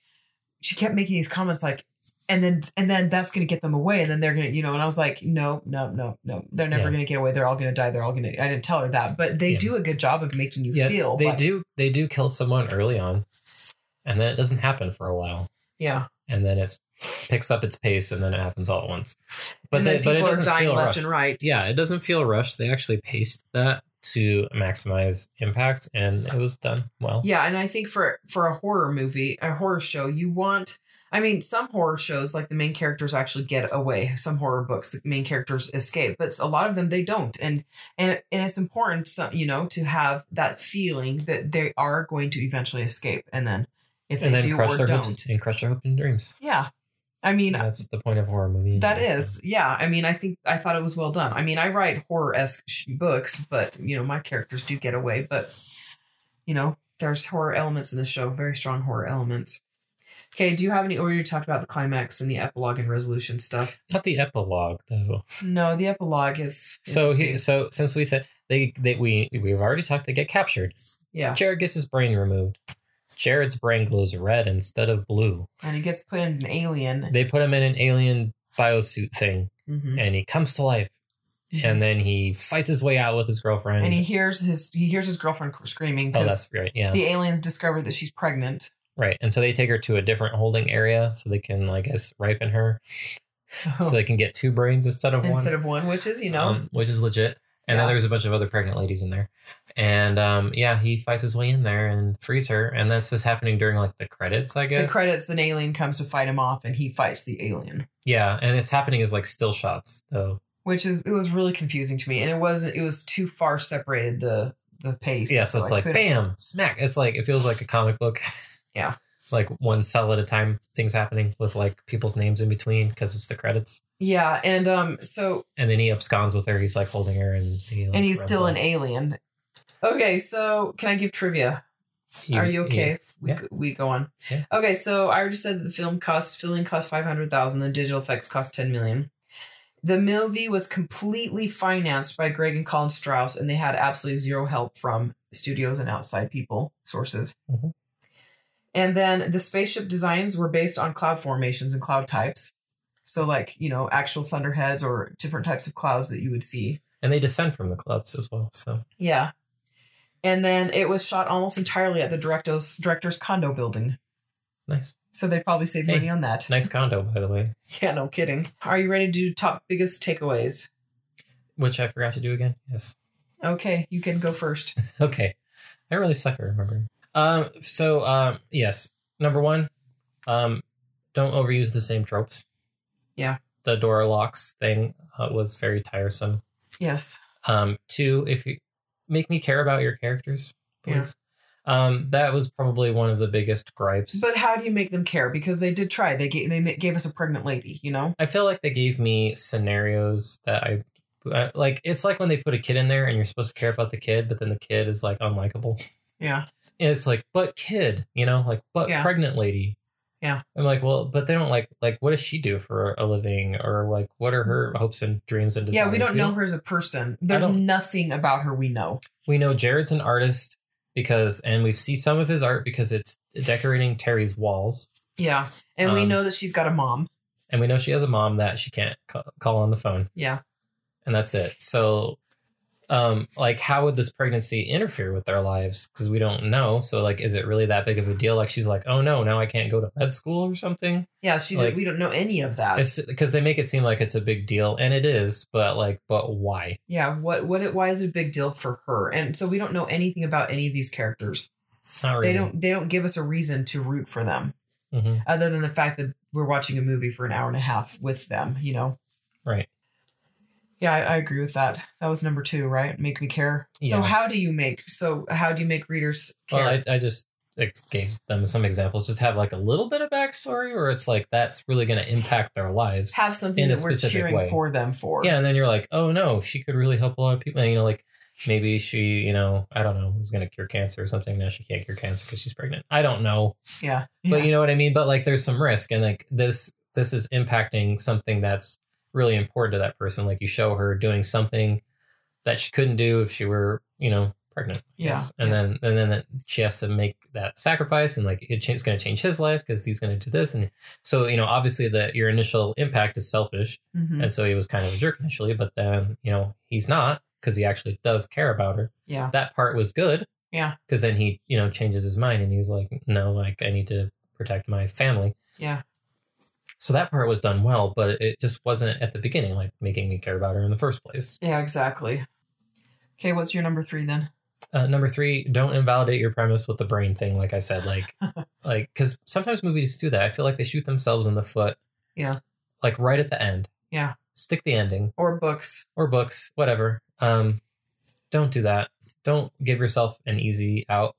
she kept making these comments like, and then and then that's gonna get them away, and then they're gonna, you know, and I was like, no, no, no, no, they're never Yeah. gonna get away. They're all gonna die. They're all gonna. I didn't tell her that, but they Yeah. do a good job of making you yeah. feel. they like- do. They do kill someone early on, and then it doesn't happen for a while. Yeah, and then it picks up its pace and then it happens all at once. But they, but it doesn't feel left rushed. and right. Yeah, it doesn't feel rushed. They actually paced that to maximize impact, and it was done well. Yeah, and I think for for a horror movie, a horror show, you want I mean, some horror shows like the main characters actually get away. Some horror books, the main characters escape, but a lot of them they don't. And and and it's important, so, you know, to have that feeling that they are going to eventually escape, and then if and they then do crush or their don't, hopes and crush their hopes and dreams. yeah. I mean, That's the point of horror movie. That is, So- yeah. I mean, I think I thought it was well done. I mean, I write horror esque sh- books, but you know, my characters do get away. But you know, there's horror elements in the show, very strong horror elements. Okay, do you have any? Or you talked about the climax and the epilogue and resolution stuff. not the epilogue though. No, the epilogue is So he, so since we said they they we we've already talked, they get captured. yeah, Jared gets his brain removed. Jared's brain glows red instead of blue. and he gets put in an alien. They put him in an alien biosuit thing, Mhm. and he comes to life. and then he fights his way out with his girlfriend. and he hears his he hears his girlfriend screaming oh, because that's right. Yeah, the aliens discovered that she's pregnant. Right. And so they take her to a different holding area so they can, I guess, ripen her, so they can get two brains instead of instead one, Instead of one, which is you know um, which is legit. And then there's a bunch of other pregnant ladies in there, and um, yeah, he fights his way in there and frees her. And this is happening during like the credits, I guess. the credits. An alien comes to fight him off, and he fights the alien. yeah, and it's happening as like still shots though. which is it was really confusing to me and it wasn't it was too far separated the the pace Yeah, so it's I like bam, smack. It's like it feels like a comic book. Yeah. like one cell at a time, things happening with like people's names in between because it's the credits. yeah and um so And then he absconds with her. He's like holding her, and he, like, and he's still an alien okay so can i give trivia are you okay if we, Yeah. we go on Yeah. okay so i already said that the film cost filming cost 500000 the digital effects cost 10 million the movie was completely financed by greg and colin strause and they had absolutely zero help from studios and outside people sources Mhm. And then the spaceship designs were based on cloud formations and cloud types so like you know actual thunderheads or different types of clouds that you would see and they descend from the clouds as well. So yeah. And then it was shot almost entirely at the director's director's condo building. nice, So they probably saved Hey. money on that. nice condo, by the way, Yeah, no kidding. Are you ready to do top biggest takeaways? which I forgot to do again. Yes. Okay, you can go first. Okay. I really suck at remembering. Um. So um. Yes. Number one. Um. Don't overuse the same tropes. Yeah. The door locks thing uh, was very tiresome. Yes. Um, two, if you make me care about your characters, please. Um, that was probably one of the biggest gripes. But how do you make them care? Because they did try. They gave they gave us a pregnant lady. You know. I feel like they gave me scenarios that I uh, like. It's like when they put a kid in there and you're supposed to care about the kid, but then the kid is like unlikable. Yeah. And it's like, but kid, you know, like, but Yeah. pregnant lady. Yeah. I'm like, well, but they don't like, like, what does she do for a living, or like, what are her hopes and dreams and desires? Yeah, we don't know her as a person. There's nothing about her we know. we know Jared's an artist because, and we see some of his art because it's decorating Terry's walls. Yeah, and we Um, know that she's got a mom. and we know she has a mom that she can't ca- call on the phone, Yeah. and that's it. So, um, like, how would this pregnancy interfere with their lives? Because we don't know. So, like, is it really that big of a deal? Like, she's like, oh no, now I can't go to med school or something. Yeah. She. Like- we don't know any of that. Because they make it seem like it's a big deal, and it is. But like, but why? yeah. What? What? It, why is it a big deal for her? And so we don't know anything about any of these characters. Not really. They don't. They don't give us a reason to root for them, Mhm. other than the fact that we're watching a movie for an hour and a half with them. You know. Right. Yeah, I, I agree with that. That was number two, right? Make me care. Yeah. So how do you make? So how do you make readers care? Well, I, I just gave them some examples. Just have like a little bit of backstory, or it's like that's really going to impact their lives. have something in a that we're cheering way. for them for. Yeah, and then you're like, oh no, she could really help a lot of people. And, you know, like maybe she, you know, I don't know, was going to cure cancer or something. Now she can't cure cancer because she's pregnant. I don't know, Yeah. but Yeah. you know what I mean. But like, there's some risk, and like this, this is impacting something that's really important to that person. Like you show her doing something that she couldn't do if she were, you know, pregnant. Yeah, and yeah. then and then that she has to make that sacrifice, and like it it's going to change his life because he's going to do this, and so you know, obviously, that your initial impact is selfish. Mhm. And so he was kind of a jerk initially, but then, you know, he's not because he actually does care about her. Yeah. That part was good. Yeah. Because then he, you know, changes his mind and he's like, no, like I need to protect my family. Yeah. So that part was done well, but it just wasn't at the beginning, like making me care about her in the first place. Yeah. Exactly. Okay. What's your number three then? Uh, number three, don't invalidate your premise with the brain thing. Like I said, like, like, because sometimes movies do that. I feel like they shoot themselves in the foot. Yeah. Like right at the end. Yeah. Stick the ending. Or books? or books, whatever. Um, don't do that. Don't give yourself an easy out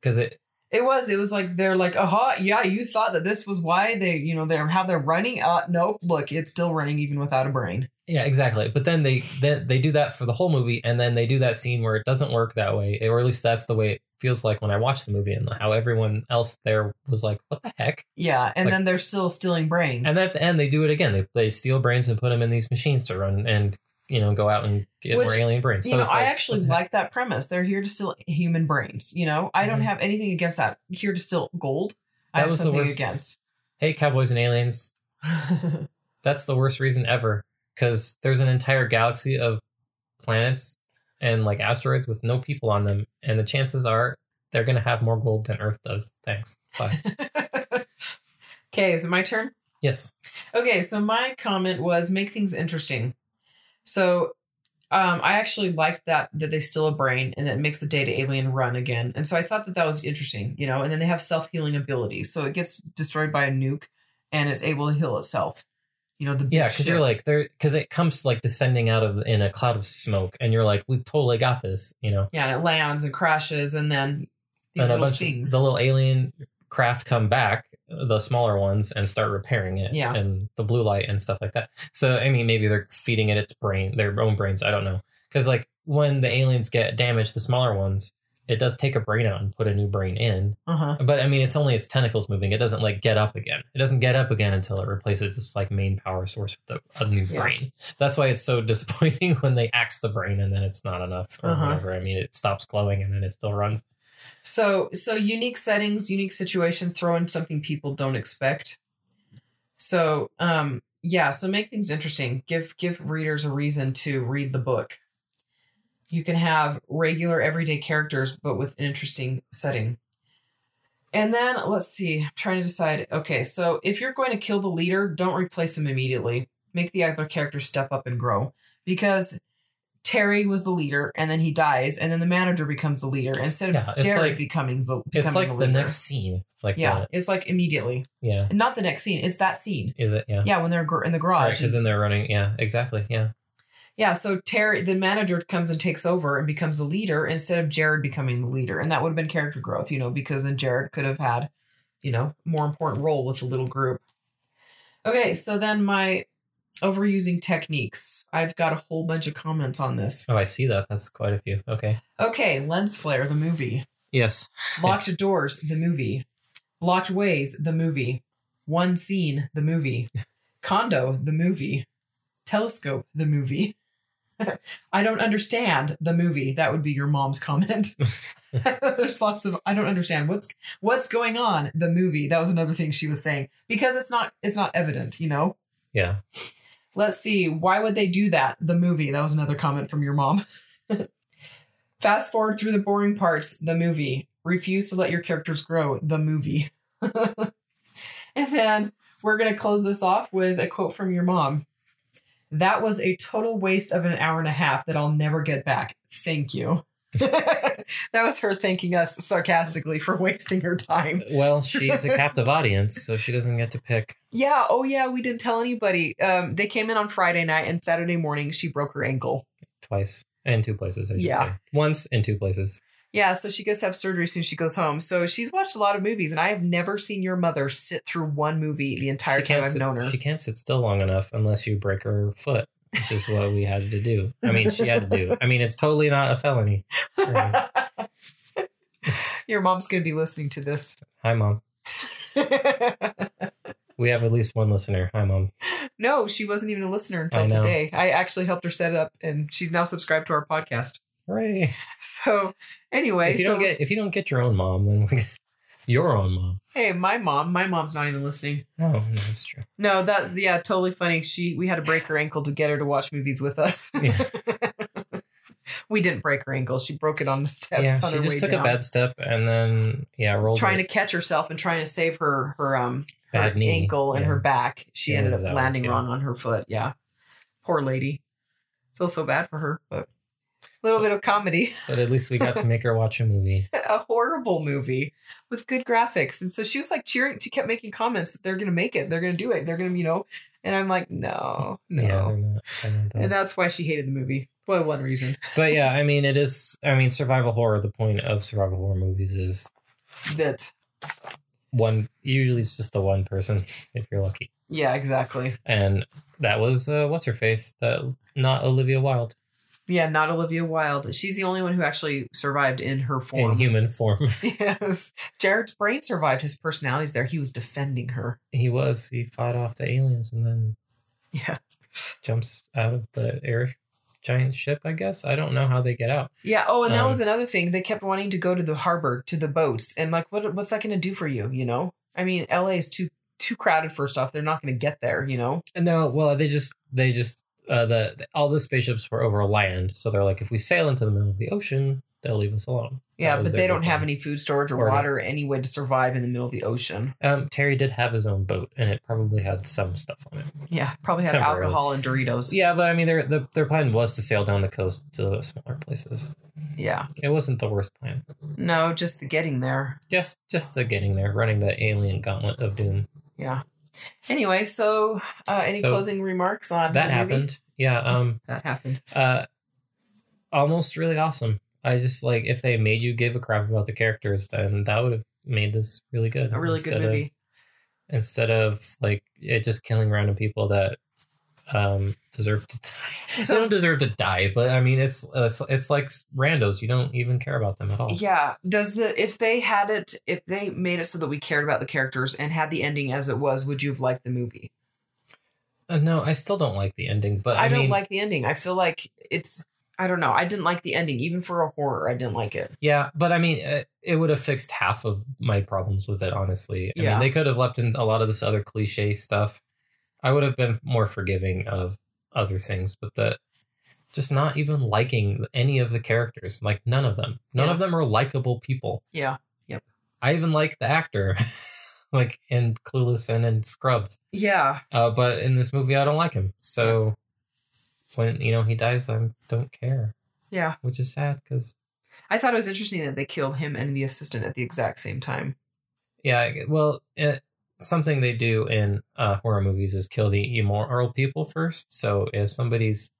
because it. It was. It was like they're like, aha, yeah, you thought that this was why they, you know, they're how they're running. Uh, nope. Look, it's still running even without a brain. Yeah, exactly. But then they then they do that for the whole movie, and then they do that scene where it doesn't work that way, or at least that's the way it feels like when I watch the movie, and how everyone else there was like, "What the heck?" Yeah. And Like- then they're still stealing brains. And at the end, they do it again. They they steal brains and put them in these machines to run and you know go out and get Which, more alien brains. you know, it's I actually the like that premise. They're here to steal human brains. You know, I don't Mhm. have anything against that. Here to steal gold. I That have was the something worst. against. Hey, cowboys and aliens, that's the worst reason ever because there's an entire galaxy of planets and like asteroids with no people on them and the chances are they're going to have more gold than earth does thanks bye okay, is it my turn? yes Okay, so my comment was make things interesting. So um, I actually liked that that they steal a brain and that makes the data alien run again, and so I thought that that was interesting, you know. And then they have self healing abilities, so it gets destroyed by a nuke and it's able to heal itself. You know the yeah because you're like there because it comes like descending out of in a cloud of smoke and you're like we've totally got this you know yeah, and it lands and crashes, and then these and a little bunch things. of the little alien craft come back the smaller ones and start repairing it Yeah. and the blue light and stuff like that so i mean maybe they're feeding it its brain their own brains i don't know because like when the aliens get damaged the smaller ones it does take a brain out and put a new brain in uh huh. but i mean it's only its tentacles moving it doesn't like get up again it doesn't get up again until it replaces its like main power source with a, a new Yeah. brain that's why it's so disappointing when they axe the brain and then it's not enough or Uh-huh. whatever i mean it stops glowing and then it still runs So so unique settings, unique situations, throw in something people don't expect. So um yeah, so make things interesting. Give give readers a reason to read the book. You can have regular everyday characters but with an interesting setting. And then let's see, I'm trying to decide. Okay, so if you're going to kill the leader, don't replace him immediately. Make the other characters step up and grow. Because Terry was the leader, and then he dies, and then the manager becomes the leader instead of Yeah, Jared like- becoming the it's like the leader. next scene like yeah, the- it's like immediately. yeah Not the next scene. It's that scene. is it yeah Yeah, when they're in the garage. because then they're running. Yeah, exactly. Yeah, yeah, so Terry, the manager, comes and takes over and becomes the leader instead of Jared becoming the leader, and that would have been character growth, you know, because then Jared could have had, you know, more important role with the little group. Okay, so then my overusing techniques. I've got a whole bunch of comments on this. Oh, I see that. That's quite a few. Okay. Okay, lens flare, the movie. Yes. Locked doors, the movie. Blocked ways, the movie. One scene, the movie. Condo, the movie. Telescope, the movie. I don't understand the movie. That would be your mom's comment. There's lots of I don't understand what's what's going on. The movie. That was another thing she was saying because it's not it's not evident. You know, Yeah. Let's see. Why would they do that? The movie. That was another comment from your mom. Fast forward through the boring parts. The movie. Refuse to let your characters grow. The movie. and then we're going to close this off with a quote from your mom. That was a total waste of an hour and a half that I'll never get back. Thank you. that was her thanking us sarcastically for wasting her time. Well, she's a captive audience, so she doesn't get to pick. Yeah. Oh, yeah. We didn't tell anybody. Um, they came in on Friday night and Saturday morning she broke her ankle. twice in two places. I should Yeah. say once in two places. Yeah. So she goes to have surgery soon. She goes home. So she's watched a lot of movies, and I have never seen your mother sit through one movie the entire time I've sit, known her. She can't sit still long enough unless you break her foot, which is what we had to do. I mean, she had to do. I mean, it's totally not a felony. Right. your mom's going to be listening to this. Hi, mom. We have at least one listener. Hi, mom. no, she wasn't even a listener until know. today. I actually helped her set it up, and she's now subscribed to our podcast. Hooray! So anyway, If you so don't get if you don't get your own mom, then your own mom. hey, my mom, my mom's not even listening. No, no, that's true. No, that's yeah, totally funny. She we had to break her ankle to get her to watch movies with us. Yeah. we didn't break her ankle. She broke it on the steps yeah, on she just took down. a bad step and then yeah rolled trying it. to catch herself and trying to save her her um her knee, ankle and yeah. her back. She Yeah, ended up was- landing yeah. wrong on her foot. Yeah. Poor lady. Feel so bad for her, but little bit of comedy. But at least we got to make her watch a movie. a horrible movie with good graphics. And so she was like cheering. She kept making comments that they're going to make it. They're going to do it. They're going to, you know. And I'm like, no, no. Yeah, they're not. They're not that. and that's why she hated the movie. Well, one reason But yeah, I mean, it is. I mean, survival horror. The point of survival horror movies is that, one. Usually, it's just the one person if you're lucky. yeah, exactly. And that was uh, what's her face? That not Olivia Wilde Yeah, not Olivia Wilde. She's the only one who actually survived in her form. in human form. yes. Jared's brain survived. His personality's there. He was defending her. he was. He fought off the aliens and then Yeah. jumps out of the air giant ship. I guess I don't know how they get out. Yeah. Oh, and that Um, was another thing. They kept wanting to go to the harbor, to the boats, and like, what what's that going to do for you? You know, I mean, L.A. is too too crowded. First off, they're not going to get there. You know. And no, well, they just they just uh, the, the all the spaceships were over land, so they're like, if we sail into the middle of the ocean, they'll leave us alone. Yeah, but they don't have any food storage or, Or- water, or any way to survive in the middle of the ocean. Um, Terry did have his own boat, and it probably had some stuff on it. Yeah, probably had alcohol and Doritos. Yeah, but I mean, their the, their plan was to sail down the coast to smaller places. Yeah. It wasn't the worst plan. No, just the getting there. Just just the getting there, running the alien gauntlet of doom. Yeah. Anyway, so uh, any So, closing remarks on That the movie? happened. Yeah. Um. That happened. Uh. Almost really awesome. I just like if they made you give a crap about the characters, then that would have made this really good. A really good instead of- movie. instead of like it just killing random people that um deserve to die. they don't deserve to die, but I mean it's it's it's like randos. You don't even care about them at all. Yeah. Does the if they had it if they made it so that we cared about the characters and had the ending as it was, would you have liked the movie? Uh, no, I still don't like the ending, but I, I, don't mean, like the ending. I feel like it's I don't know. I didn't like the ending even for a horror. I didn't like it. yeah, but I mean, uh, it would have fixed half of my problems with it. Honestly, I Yeah. mean, they could have left in a lot of this other cliche stuff. I would have been more forgiving of other things, but the just not even liking any of the characters, like none of them. None Yeah. of them are likable people. Yeah. Yep. I even like the actor, like in Clueless and in Scrubs. Yeah. Uh, but in this movie, I don't like him. So when you know he dies, I don't care, Yeah. which is sad because I thought it was interesting that they killed him and the assistant at the exact same time. yeah, well, it, something they do in uh, horror movies is kill the immoral people first. So if somebody's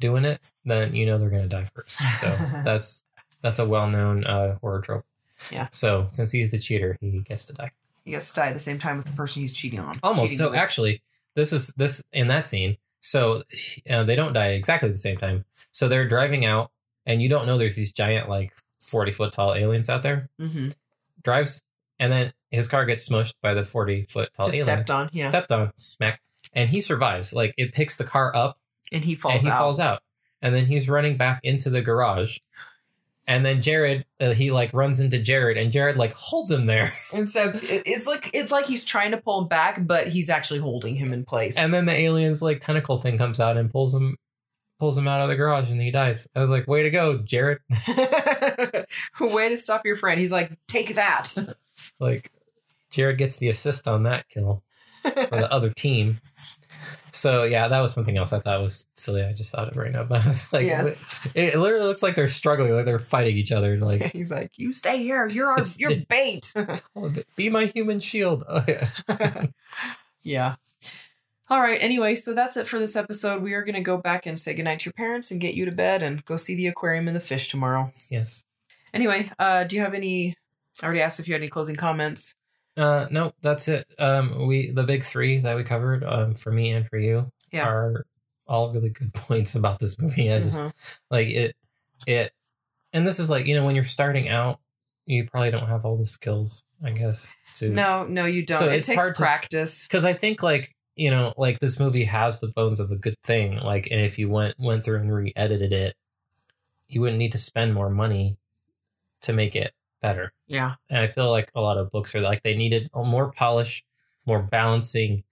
doing it, then you know they're gonna die first. So that's that's a well known uh, horror trope. Yeah. So since he's the cheater, he gets to die. He gets to die at the same time with the person he's cheating on. Almost. Cheating So with. actually, this is this in that scene. So uh, they don't die exactly the same time. So they're driving out, and you don't know there's these giant like forty foot tall aliens out there. Mhm. Drives, and then his car gets smushed by the forty foot tall just alien. stepped on. Yeah. Stepped on, smack, and he survives. Like it picks the car up, and he falls and he out. falls out, and then he's running back into the garage. and then Jared, uh, he like runs into Jared, and Jared like holds him there, And so it's like it's like he's trying to pull him back, but he's actually holding him in place. and then the alien's like tentacle thing comes out and pulls him, pulls him out of the garage, and he dies. I was like, way to go, Jared! Way to stop your friend. He's like, take that. Like, Jared gets the assist on that kill for the other team. So yeah, that was something else I thought was silly. I just thought of it right now, but I was like, yes. it, it literally looks like they're struggling, like they're fighting each other. Like, He's like, you stay here. You're our, you're bait. oh, be my human shield. Oh, yeah. yeah. All right. Anyway, so that's it for this episode. We are going to go back and say goodnight to your parents and get you to bed and go see the aquarium and the fish tomorrow. Yes. Anyway, uh, do you have any? I already asked if you had any closing comments. Uh, no, that's it. Um, we the big three that we covered, um, for me and for you, Yeah. are all really good points about this movie. As Mhm. like it, it, and this is like you know when you're starting out, you probably don't have all the skills, I guess. To No, no, you don't. So it it's takes hard to- practice. because I think like you know like this movie has the bones of a good thing. Like, and if you went went through and re-edited it, you wouldn't need to spend more money to make it better. Yeah. and I feel like a lot of books are like they needed more polish, more balancing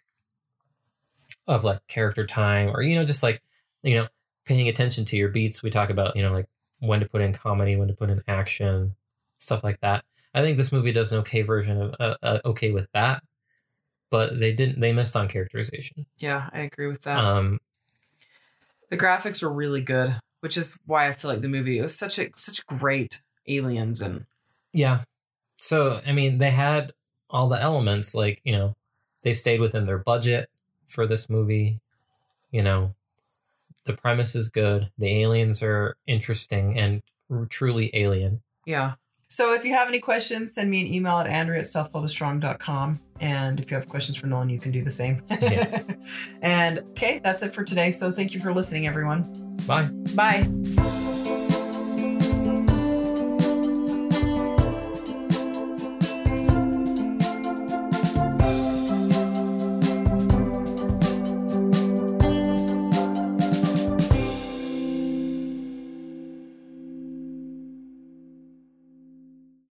of like character time, or you know, just like you know, paying attention to your beats. We talk about you know like when to put in comedy, when to put in action, stuff like that. I think this movie does an okay version of uh, uh, okay with that, but they didn't. They missed on characterization. Yeah, I agree with that. Um, the graphics were really good, which is why I feel like the movie was such a such great aliens and Yeah. So, I mean, they had all the elements, like, you know, they stayed within their budget for this movie. You know, the premise is good. The aliens are interesting and truly alien. yeah. So if you have any questions, send me an email at andrea at selfpublishstrong.com. And if you have questions for Nolan, you can do the same. Yes. and okay, that's it for today. So thank you for listening, everyone. Bye. Bye.